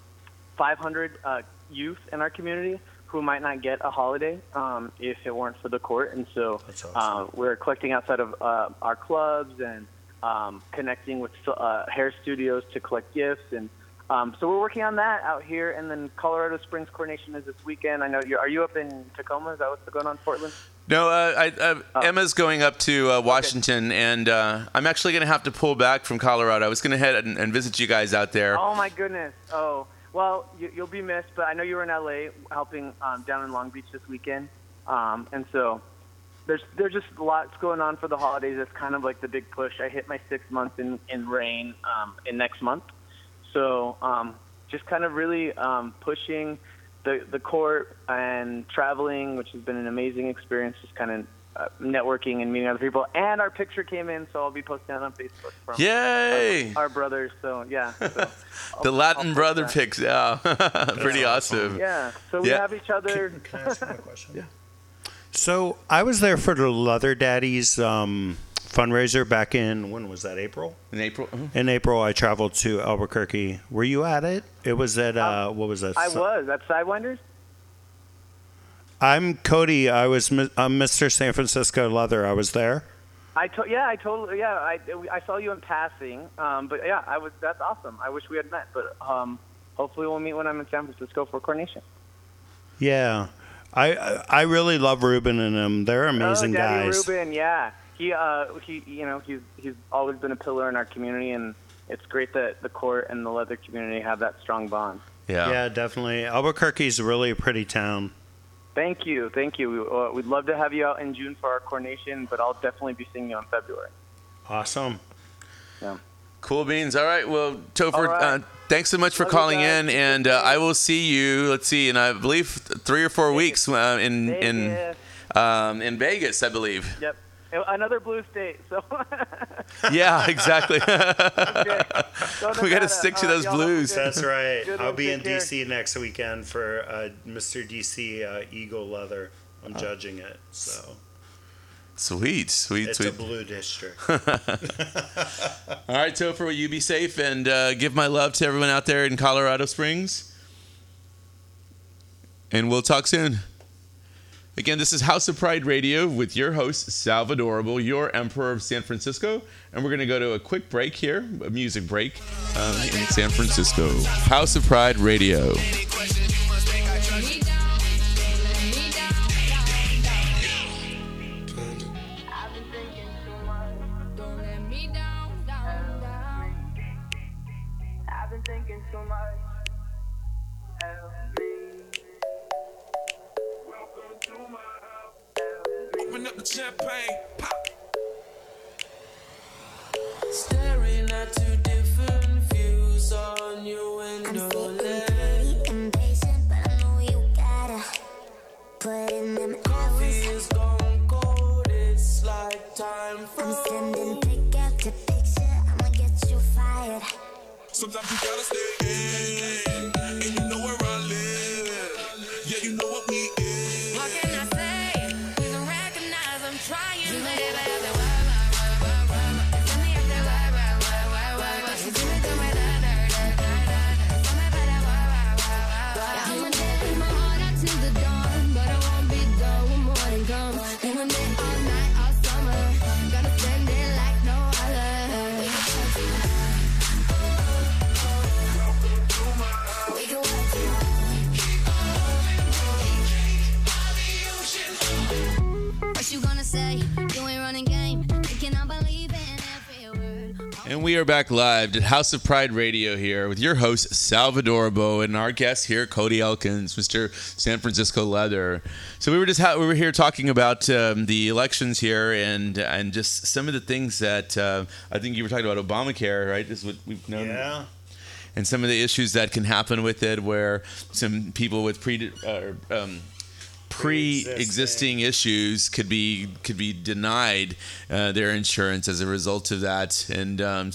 500 uh, youth in our community who might not get a holiday um, if it weren't for the court. And so uh, we're collecting outside of uh, our clubs and um, connecting with uh, hair studios to collect gifts. And um, so we're working on that out here. And then Colorado Springs coronation is this weekend. I know you're, are you up in Tacoma? Is that what's going on in Portland? No, uh, I, uh, Emma's going up to uh, Washington, and uh, I'm actually going to have to pull back from Colorado. I was going to head and, and visit you guys out there. Oh my goodness. Oh well, you, you'll be missed. But I know you were in LA helping um, down in Long Beach this weekend, um, and so there's there's just lots going on for the holidays. It's kind of like the big push. I hit my six months in in reign um, in next month, so um, just kind of really um, pushing the the court and traveling, which has been an amazing experience. Just kind of uh, networking and meeting other people. And our picture came in, so I'll be posting that on Facebook. From Yay! Our, our brothers. So yeah. So the Latin brother pics, yeah, pretty awesome. yeah. So we Yeah. have each other. Can I ask a question? Yeah. So I was there for the Leather Daddies um, fundraiser back in when was that April? In April. In April, I traveled to Albuquerque. Were you at it? It was at uh, what was that? I was at Sidewinders. I'm Cody. I was I'm Mr. San Francisco Leather. I was there. I to- yeah, I totally yeah. I, I saw you in passing, um, but yeah, I was. That's awesome. I wish we had met, but um, hopefully we'll meet when I'm in San Francisco for coronation. Yeah, I I I really love Ruben and them. They're amazing oh, Daddy guys. Ruben, yeah. He uh he you know he's he's always been a pillar in our community, and it's great that the court and the leather community have that strong bond. Yeah, yeah, definitely. Albuquerque's really a pretty town. Thank you, thank you. We, uh, we'd love to have you out in June for our coronation, but I'll definitely be seeing you in February. Awesome. Yeah. Cool beans. All right. Well, Topher, All right. uh, thanks so much for Love calling in, and uh, I will see you. Let's see, in I believe three or four weeks uh, in in Vegas. um, in Vegas, I believe. Yep. Another blue state, so Yeah, exactly. Go we got to stick to All right, those y'all have a blues. good- That's right. Good I'll one. be in care. DC next weekend for uh, Mr. DC uh, Eagle Leather. I'm judging it, so Sweet, sweet, it's sweet. a blue district. All right, Topher, will you be safe and uh, give my love to everyone out there in Colorado Springs? And we'll talk soon. Again, this is House of Pride Radio with your host, Salvadorable, your Emperor of San Francisco. And we're going to go to a quick break here, a music break um, in San Francisco. House of Pride Radio. Champagne, pop. Staring at two different views on your window ledge. Impatient, but I know you gotta put in them Coffee hours. is gone cold. It's like time I'm froze. sending pick after picture. I'ma get you fired. Sometimes you gotta stay And we are back live at House of Pride Radio here with your host, Salvadorable, and our guest here, Cody Elkins, Mr. San Francisco Leather. So we were just ha- we were here talking about um, the elections here and and just some of the things that uh, I think you were talking about Obamacare, right? This is what we've known. Yeah. And some of the issues that can happen with it, where some people with pre uh, um, pre-existing issues could be could be denied uh, their insurance as a result of that, and um,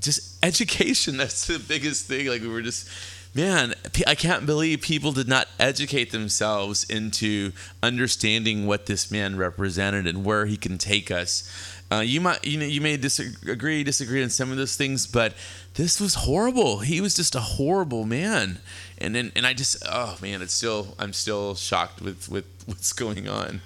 just education. That's the biggest thing. Like we were just. Man, I can't believe people did not educate themselves into understanding what this man represented and where he can take us. Uh, you might, you know, you may disagree, disagree on some of those things, but this was horrible. He was just a horrible man, and then, and I just, oh man, it's still, I'm still shocked with with what's going on.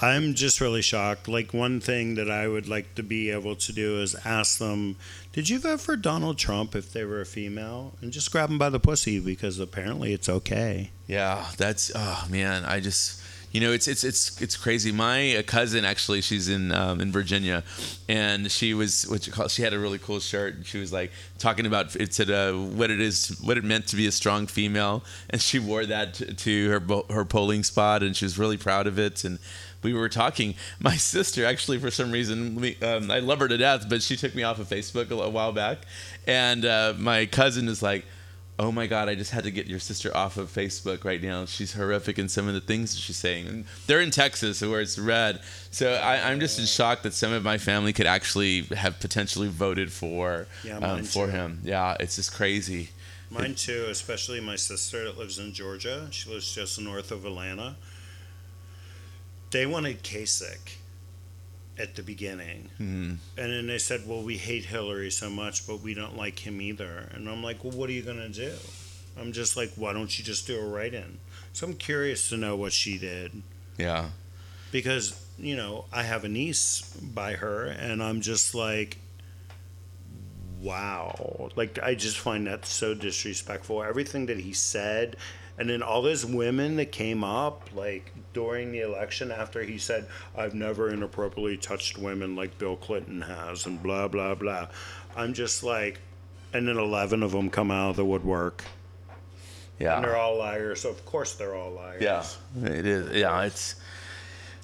I'm just really shocked. Like one thing that I would like to be able to do is ask them, "Did you vote for Donald Trump if they were a female?" And just grab them by the pussy because apparently it's okay. Yeah, that's oh man, I just you know it's it's it's it's crazy. My uh, cousin actually, she's in um, in Virginia, and she was what you call she had a really cool shirt. And she was like talking about it said uh, what it is what it meant to be a strong female, and she wore that to, to her her polling spot, and she was really proud of it. And we were talking. My sister actually, for some reason, we, um, I love her to death, but she took me off of Facebook a, a while back, and uh, my cousin is like oh my god, I just had to get your sister off of Facebook right now. She's horrific in some of the things that she's saying. And they're in Texas, where it's red. So I, I'm just in shock that some of my family could actually have potentially voted for Yeah, um, for too. him. Yeah, it's just crazy. Mine too, especially my sister that lives in Georgia. She lives just north of Atlanta. They wanted Kasich at the beginning. Mhm. And then they said, well, we hate Hillary so much, but we don't like him either. And I'm like, well, what are you going to do? I'm just like, why don't you just do a write in? So I'm curious to know what she did Yeah. because, you know, I have a niece by her, and I'm just like, wow. Like, I just find that so disrespectful. Everything that he said, and then all those women that came up, like, during the election after he said, I've never inappropriately touched women like Bill Clinton has, and blah, blah, blah. I'm just like, and then 11 of them come out of the woodwork. Yeah. And they're all liars. So, of course, they're all liars. Yeah, it is. Yeah, it's.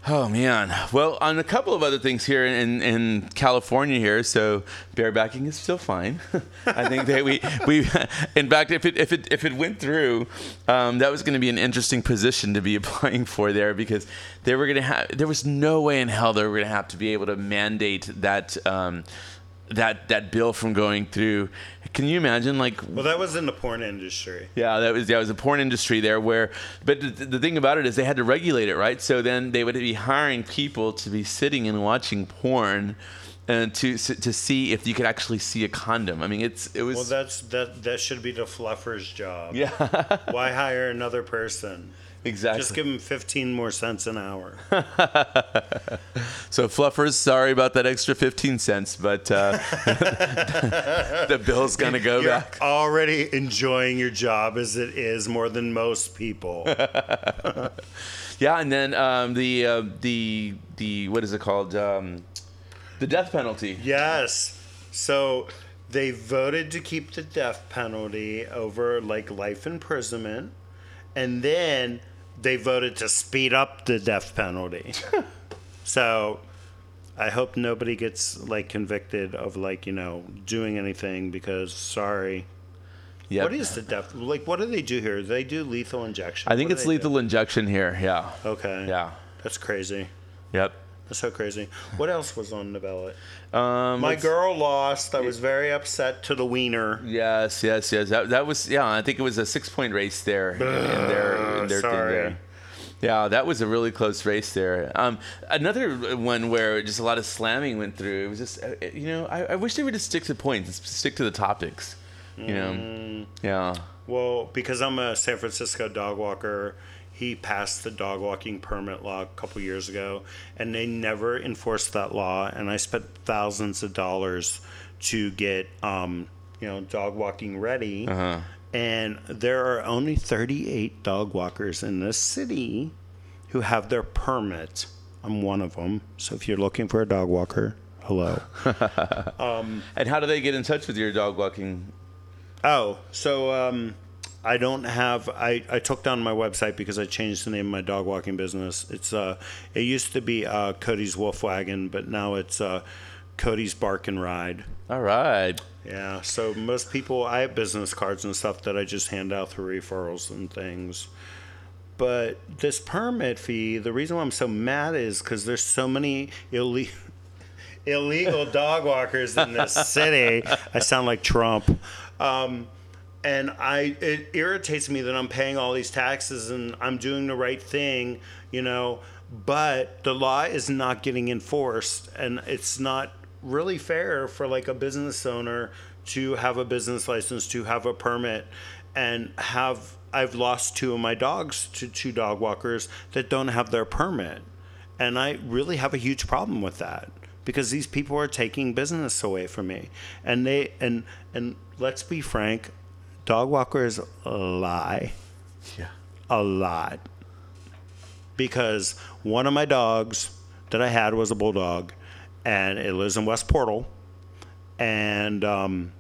Oh man. Well, on a couple of other things here in, in California here, so barebacking is still fine. I think that we we in fact if it if it if it went through, um, that was going to be an interesting position to be applying for there because they were going to have there was no way in hell they were going to have to be able to mandate that. Um, that that bill from going through. Can you imagine like Well, that was in the porn industry. yeah, that was that was a porn industry there where, but the, the thing about it is they had to regulate it, right? So then they would be hiring people to be sitting and watching porn, and to to see if you could actually see a condom. I mean, it's it was Well, that's that. That should be the fluffer's job. Yeah. Why hire another person? Exactly. Just give them fifteen more cents an hour. so fluffers, sorry about that extra fifteen cents, but uh, the bill's gonna go You're back. already enjoying your job as it is more than most people. Yeah, and then um, the uh, the the what is it called? Um, the death penalty. yes. So they voted to keep the death penalty over like life imprisonment, and then they voted to speed up the death penalty. so I hope nobody gets like convicted of like you know doing anything because sorry. Yep. What is the death? Like, what do they do here? They do lethal injection. I think What it's they do? lethal injection here. Yeah. Okay. Yeah. That's crazy. Yep. That's so crazy. What else was on the ballot? Um, My let's- girl lost. I was very upset to the wiener. Yes, yes, yes. That, that was yeah. I think it was a six point race there in, in their in their thing sorry. there. Yeah, that was a really close race there. Um, another one where just a lot of slamming went through. It was just uh, you know I, I wish they would just stick to points, stick to the topics. You know, Mm. yeah. Well, because I'm a San Francisco dog walker, he passed the dog walking permit law a couple years ago, and they never enforced that law. And I spent thousands of dollars to get, um, you know, dog walking ready. Uh-huh. And there are only 38 dog walkers in this city who have their permit. I'm one of them. So if you're looking for a dog walker, hello. um, and how do they get in touch with your dog walking? Oh, so um, I don't have. I, I took down my website because I changed the name of my dog walking business. It's uh, it used to be uh, Cody's Wolf Wagon, but now it's uh, Cody's Bark and Ride. All right. Yeah. So most people, I have business cards and stuff that I just hand out through referrals and things. But this permit fee, the reason why I'm so mad is because there's so many illegal illegal dog walkers in this city. I sound like Trump. Um, and I it irritates me that I'm paying all these taxes and I'm doing the right thing, you know, but the law is not getting enforced, and it's not really fair for like a business owner to have a business license, to have a permit, and have. I've lost two of my dogs to two dog walkers that don't have their permit. And I really have a huge problem with that because these people are taking business away from me. And they and and let's be frank, dog walkers lie. Yeah. A lot. Because one of my dogs that I had was a bulldog and it lives in West Portal. And um,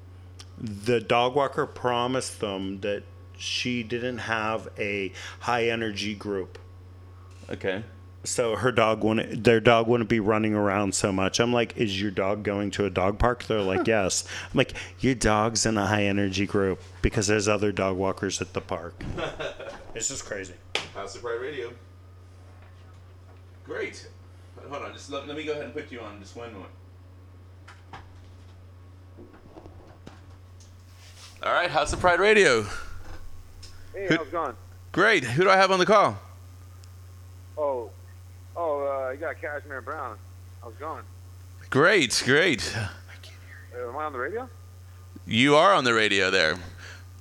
the dog walker promised them that she didn't have a high energy group Okay. So her dog wouldn't their dog wouldn't be running around so much i'm like is your dog going to a dog park they're like yes i'm like your dog's in a high energy group because there's other dog walkers at the park it's just crazy House of Pride Radio. Great. Hold on, just let, let me go ahead and put you on just one moment. All right, House of Pride Radio. Hey, Who- how's it going? Great. Who do I have on the call? Oh, oh, uh, you got Cashmere Brown. How's it going? Great, great. Uh, am I on the radio? You are on the radio there.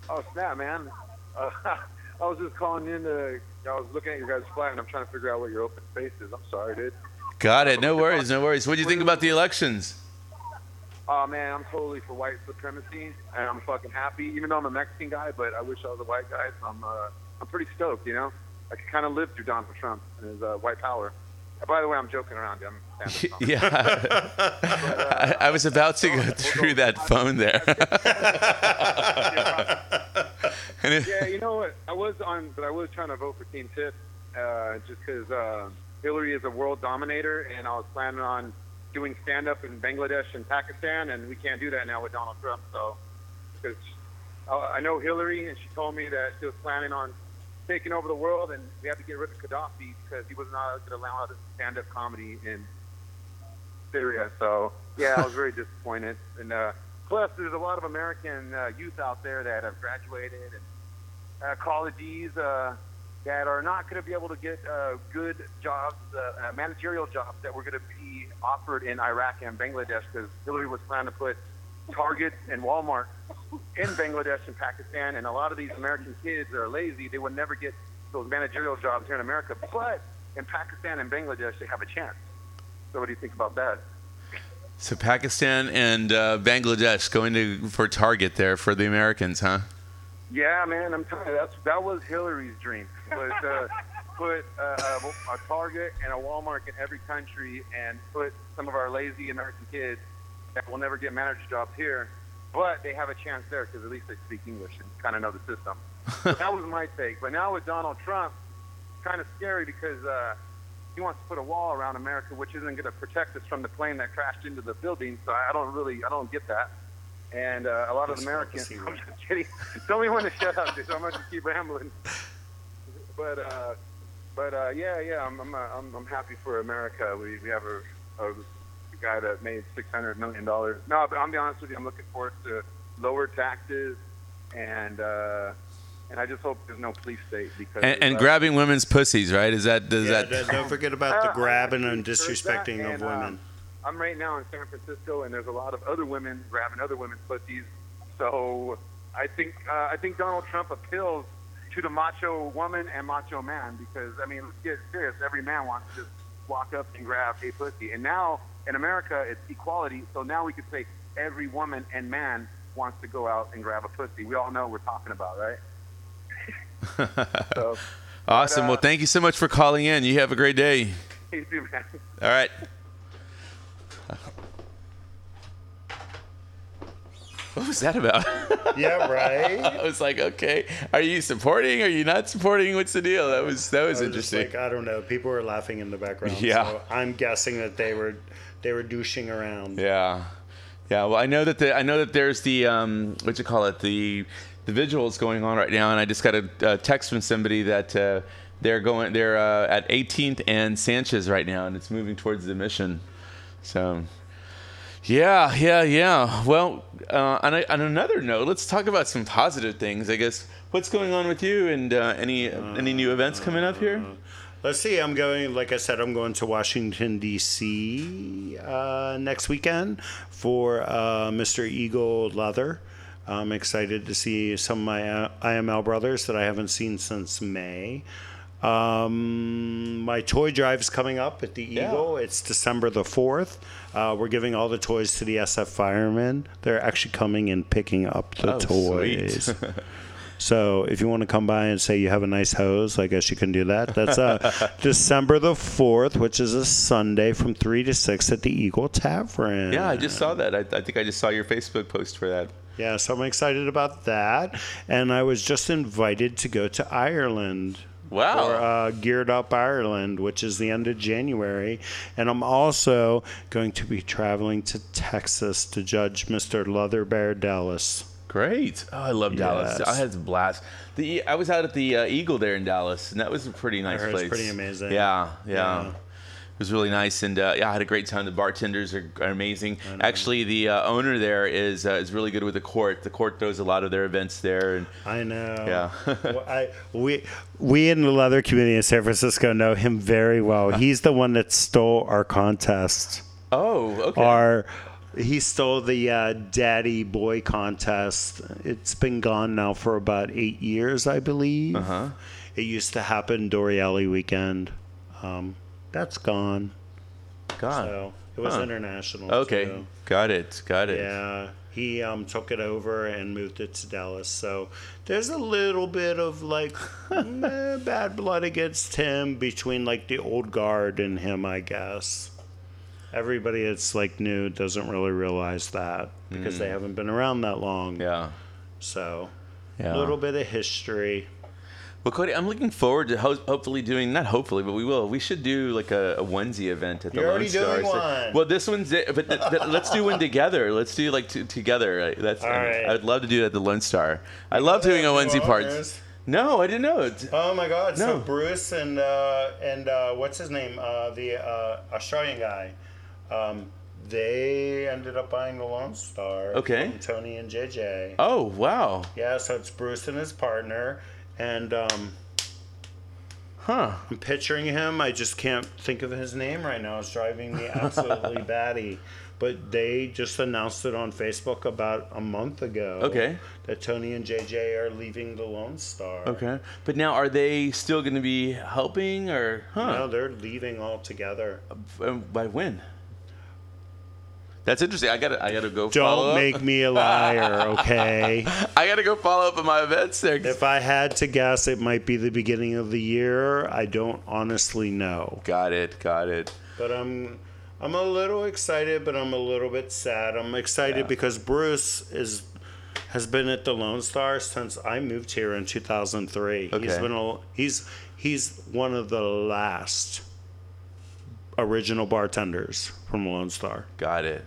Oh, snap, man. Uh, I was just calling in to. I was looking at your guys' flag, and I'm trying to figure out what your open space is. I'm sorry, dude. Got it. No worries, no worries. What do you think about the elections? Oh man, I'm totally for white supremacy, and I'm fucking happy. Even though I'm a Mexican guy, but I wish I was a white guy. So I'm, uh, I'm pretty stoked. You know, I could kind of live through Donald Trump and his uh, white power. Uh, By the way, I'm joking around. I'm stand-up comic. Yeah. I, I was about to go through that phone there. And yeah, you know what? I was on, but I was trying to vote for Team Tip, uh, just because uh, Hillary is a world dominator, and I was planning on doing stand up in Bangladesh and Pakistan, and we can't do that now with Donald Trump. So, because I know Hillary, and she told me that she was planning on taking over the world, and we had to get rid of Gaddafi because he was not going to allow us to stand up comedy in Syria. So, yeah, I was very disappointed. And uh, plus, there's a lot of American uh, youth out there that have graduated and uh, colleges uh, that are not going to be able to get uh, good jobs, uh, uh, managerial jobs that were going to be offered in Iraq and Bangladesh because Hillary was trying to put Target and Walmart in Bangladesh and Pakistan, and a lot of these American kids are lazy. They would never get those managerial jobs here in America, but in Pakistan and Bangladesh, they have a chance. So, what do you think about that? so Pakistan and uh, Bangladesh going to for Target there for the Americans, huh? Yeah, man, I'm telling you, that's that was Hillary's dream. Was uh, put uh, a, a Target and a Walmart in every country, and put some of our lazy American kids that will never get manager jobs here, but they have a chance there because at least they speak English and kind of know the system. So that was my take. But now with Donald Trump, it's kind of scary because uh, he wants to put a wall around America, which isn't going to protect us from the plane that crashed into the building. So I don't really, I don't get that. And uh, a lot of Americans, I'm just kidding. Tell me when to shut up, dude. I'm going to keep rambling. But, uh, but uh, yeah, yeah, I'm, I'm, uh, I'm, I'm happy for America. We, we have a, a guy that made six hundred million dollars. No, but I'll be honest with you, I'm looking forward to lower taxes, and uh, and I just hope there's no police state because And, and uh, grabbing women's pussies, right? Is that does yeah, that? don't- don't forget about the Uh, grabbing and there's that, disrespecting of and, uh, women I'm right now in San Francisco, and there's a lot of other women grabbing other women's pussies. So I think uh, I think Donald Trump appeals to the macho woman and macho man because I mean, let's get serious. Every man wants to just walk up and grab a pussy, and now in America it's equality. So now we could say every woman and man wants to go out and grab a pussy. We all know what we're talking about, right? so, awesome. uh, well, thank you so much for calling in. You have a great day. you too, man. All right. What was that about? yeah, right. I was like, okay, are you supporting? Are you not supporting? What's the deal? That was that was, I was just interesting. like I don't know. People were laughing in the background. Yeah. So I'm guessing that they were they were douching around. Yeah, yeah. Well, I know that the I know that there's the um, what you call it the the vigils going on right now, and I just got a, a text from somebody that uh, they're going they're uh, at 18th and Sanchez right now, and it's moving towards the mission. So. Yeah, yeah, yeah. Well, uh, on, a, on another note, let's talk about some positive things. I guess what's going on with you, and uh, any any new events coming up here? Let's see. I'm going. Like I said, I'm going to Washington D.C. Uh, next weekend for uh, Mr. Eagle Leather. I'm excited to see some of my uh, IML brothers that I haven't seen since May. Um, my toy drive is coming up at the Eagle. It's December the 4th. Uh, we're giving all the toys to the SF firemen. They're actually coming and picking up the Oh, toys. So if you want to come by and say you have a nice hose, I guess you can do that. That's uh, December the 4th, which is a Sunday from 3 to 6 at the Eagle Tavern. Yeah, I just saw that. I, I think I just saw your Facebook post for that. Yeah, so I'm excited about that. And I was just invited to go to Ireland. Wow. For uh, Geared Up Ireland, which is the end of January. And I'm also going to be traveling to Texas to judge Mr. Leather Bear Dallas. Great. Oh, I love Dallas. Yes. I had a blast. The I was out at the uh, Eagle there in Dallas, and that was a pretty nice place. pretty amazing. Yeah, yeah. Yeah. It was really nice, and uh, yeah, I had a great time. The bartenders are, are amazing. Actually, the uh, owner there is uh, is really good with the court. The court throws a lot of their events there, and I know. Yeah. Well, I, we we in the leather community in San Francisco know him very well. He's the one that stole our contest. oh, okay. Our he stole the uh, Daddy Boy contest. It's been gone now for about eight years, I believe. Uh-huh. It used to happen Dore Alley weekend. Um, that's gone. God. So it was Huh. international. Okay, too. got it, got it. Yeah, he um, took it over and moved it to Dallas. So there's a little bit of like bad blood against him between like the old guard and him, I guess. Everybody that's like new doesn't really realize that because they Mm. haven't been around that long. Yeah. So Yeah. a little bit of history. Well, Cody, I'm looking forward to ho- hopefully doing not hopefully, but we will. We should do like a, a onesie event at the You're Lone already Star. doing So- one. Well, this one's it, but th- th- let's do one together. Let's do like t- together. That's All right. I'd love to do it at the Lone Star. I love doing a have onesie new party. No, I didn't know. Oh my God! No. So Bruce and uh, and uh, what's his name? Uh, the uh, Australian guy. Um, they ended up buying the Lone Star. Okay. From Tony and JJ. Oh wow, Yeah, so it's Bruce and his partner, and um, huh? I'm picturing him. I just can't think of his name right now. It's driving me absolutely batty. But they just announced it on Facebook about a month ago. Okay. That Tony and JJ are leaving the Lone Star. Okay, but now are they still going to be helping or huh? No, they're leaving altogether. Um, by when? That's interesting. I gotta, I gotta go. Don't up. make me a liar, okay? I gotta go follow up on my events there. If I had to guess, it might be the beginning of the year. I don't honestly know. Got it. Got it. But I'm I'm a little excited, but I'm a little bit sad. I'm excited Yeah. because Bruce is has been at the Lone Star since I moved here in 2003. He's Okay. been a, he's he's one of the last original bartenders from Lone Star. Got it.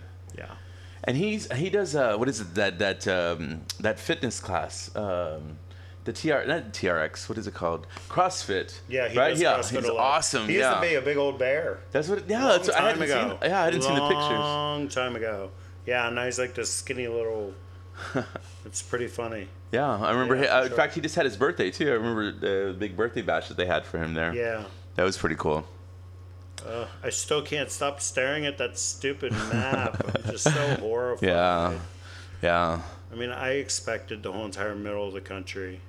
Yeah. And he's he does uh what is it that that um that fitness class um the TR not TRX what is it called CrossFit Yeah, he right does yeah he's awesome He yeah used to be a big old bear. that's what yeah Long that's I time hadn't ago. seen yeah I didn't see the pictures Long time ago. Yeah, now he's like this skinny little. it's pretty funny. yeah I remember Yeah, he, uh, in fact he just had his birthday too I remember the big birthday bash that they had for him there Yeah. that was pretty cool Uh, I still can't stop staring at that stupid map. I'm just so horrified. yeah yeah I mean, I expected the whole entire middle of the country.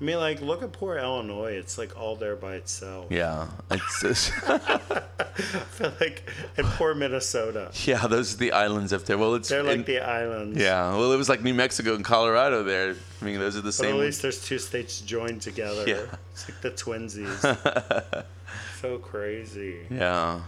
I mean, like, look at poor Illinois. It's like all there by itself. yeah it's I feel like, and poor Minnesota. yeah those are the islands up there well it's They're like in- the islands. yeah well it was like New Mexico and Colorado there I mean those are the But same at least there's two states joined together. Yeah. It's like the twinsies. So crazy. Yeah.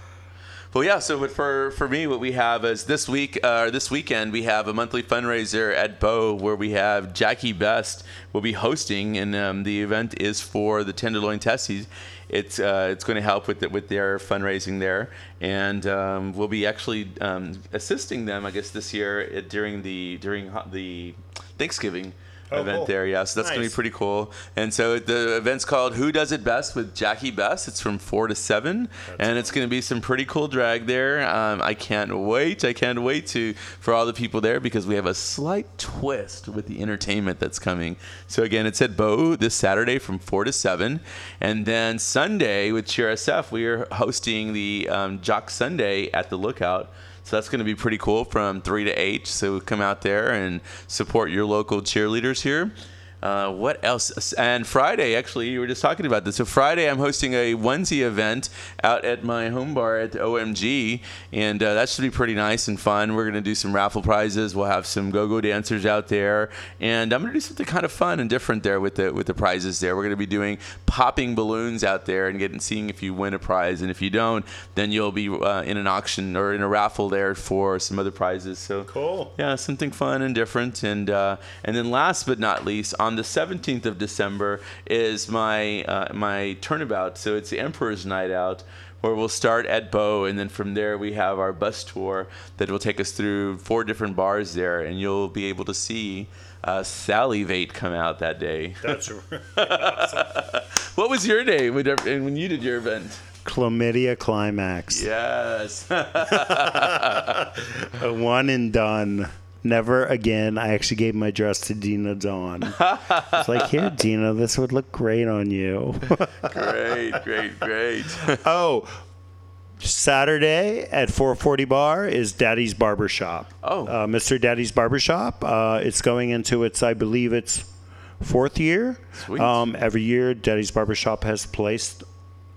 Well, yeah. So, but for for me, what we have is this week, uh, this weekend, we have a monthly fundraiser at Beaux where we have Jackie Best will be hosting, and um, the event is for the Tenderloin Tessies. It's uh, it's going to help with the, with their fundraising there, and um, we'll be actually um, assisting them, I guess, this year uh, during the during the Thanksgiving Oh, event cool. there. Yeah, so that's gonna be pretty cool. And so the event's called "Who Does It Best" with Jackie Best. It's from four to seven, and it's gonna be some pretty cool drag there. Um, I can't wait. I can't wait to for all the people there because we have a slight twist with the entertainment that's coming. So again, it's at Beaux this Saturday from four to seven, and then Sunday with Cheer SF, we are hosting the um, Jock Sunday at the Lookout. So that's going to be pretty cool from 3 to 8. So come out there and support your local cheerleaders here. Uh, what else? And Friday, actually, you were just talking about this. So Friday, I'm hosting a onesie event out at my home bar at OMG, and uh, that should be pretty nice and fun. We're going to do some raffle prizes. We'll have some go-go dancers out there, and I'm going to do something kind of fun and different there with the with the prizes. There, we're going to be doing popping balloons out there and getting seeing if you win a prize, and if you don't, then you'll be uh, in an auction or in a raffle there for some other prizes. So Cool. yeah, something fun and different. And uh, and then last but not least, on the 17th of December is my uh, my turnabout. So it's the Emperor's Night Out. Where we'll start at Beaux, and then from there we have our bus tour that will take us through four different bars there, and you'll be able to see uh, Sally Vate come out that day. That's right. what was your day when, when you did your event? Chlamydia climax. Yes. A one and done. Never again. I actually gave my dress to Dina Dawn. It's like, here, Dina, this would look great on you. great, great, great. oh, Saturday at 440 Bar is Daddy's Barbershop. Oh. Uh, Mr. Daddy's Barbershop. Uh, it's going into its, I believe it's fourth year. Sweet. Um, every year, Daddy's Barbershop has placed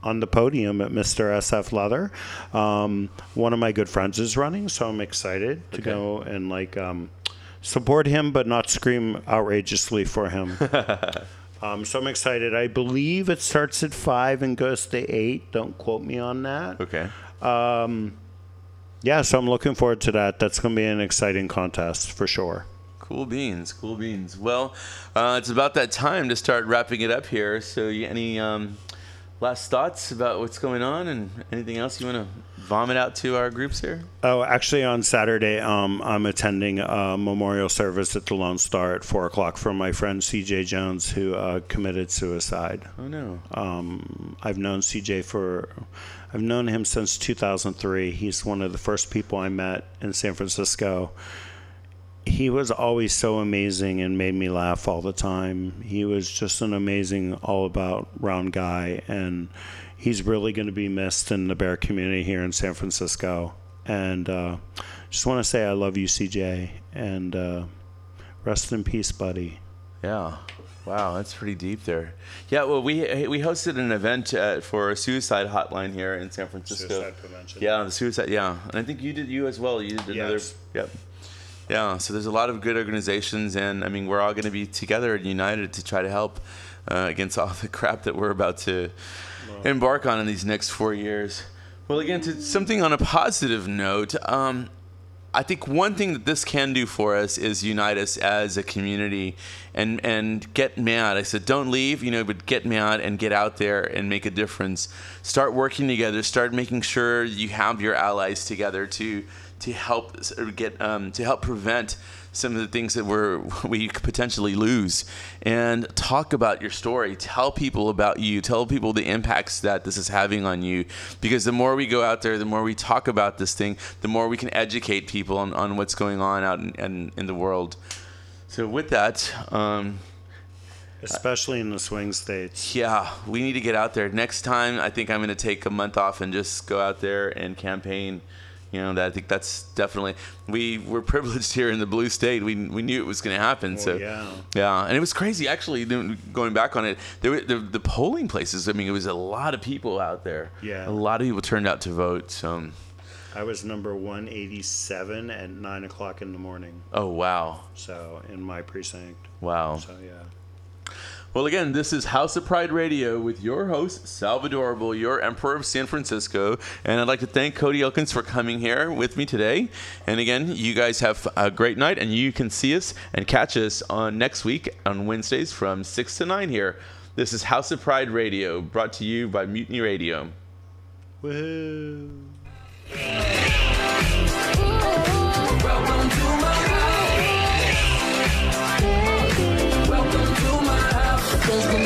on the podium at Mr. SF Leather. Um, one of my good friends is running, so I'm excited to Okay. go and like um, support him, but not scream outrageously for him. um, so I'm excited. I believe it starts at five and goes to eight. Don't quote me on that. Okay. Um, yeah, so I'm looking forward to that. That's going to be an exciting contest for sure. Cool beans, cool beans. Well, uh, it's about that time to start wrapping it up here. So, any um, last thoughts about what's going on, and anything else you want to vomit out to our groups here? Oh, actually, on Saturday, um, I'm attending a memorial service at the Lone Star at four o'clock for my friend CJ Jones, who uh, committed suicide. Oh no. Um, I've known CJ for, I've known him since 2003. He's one of the first people I met in San Francisco. He was always so amazing and made me laugh all the time. He was just an amazing, all about round guy, and he's really going to be missed in the bear community here in San Francisco. And uh, just want to say I love you, CJ, and uh, rest in peace, buddy. Yeah. Wow, that's pretty deep there. Yeah, well, we we hosted an event uh, for a suicide hotline here in San Francisco. Suicide prevention. Yeah, the suicide. Yeah, and I think you did you as well. You did another. Yes. Yep. Yeah. So there's a lot of good organizations, and I mean, we're all going to be together and united to try to help uh, against all the crap that we're about to embark on in these next four years. Well, again, to something on a positive note. Um, I think one thing that this can do for us is unite us as a community and and get mad. I said, don't leave, you know, but get mad and get out there and make a difference. Start working together. Start making sure you have your allies together to to help get um, to help prevent some of the things that we're we could potentially lose and talk about your story tell people about you tell people the impacts that this is having on you because the more we go out there the more we talk about this thing the more we can educate people on, on what's going on out in, in, in the world so with that um, Especially in the swing states. yeah, we need to get out there. Next time, I think I'm going to take a month off and just go out there and campaign. You know, that I think that's definitely we were privileged here in the blue state. We we knew it was going to happen. Oh, so yeah. yeah, and it was crazy actually. Going back on it, there were the, the polling places. I mean, it was a lot of people out there. Yeah. a lot of people turned out to vote. So, I was number 187 at 9 o'clock in the morning. oh wow, So, in my precinct. wow. So, yeah. Well, again, this is House of Pride Radio with your host, Salvadorable, your Emperor of San Francisco. And I'd like to thank Cody Elkins for coming here with me today. And again, you guys have a great night, and you can see us and catch us on next week on Wednesdays from 6 to 9 here. This is House of Pride Radio, brought to you by Mutiny Radio. Woohoo. Welcome feels the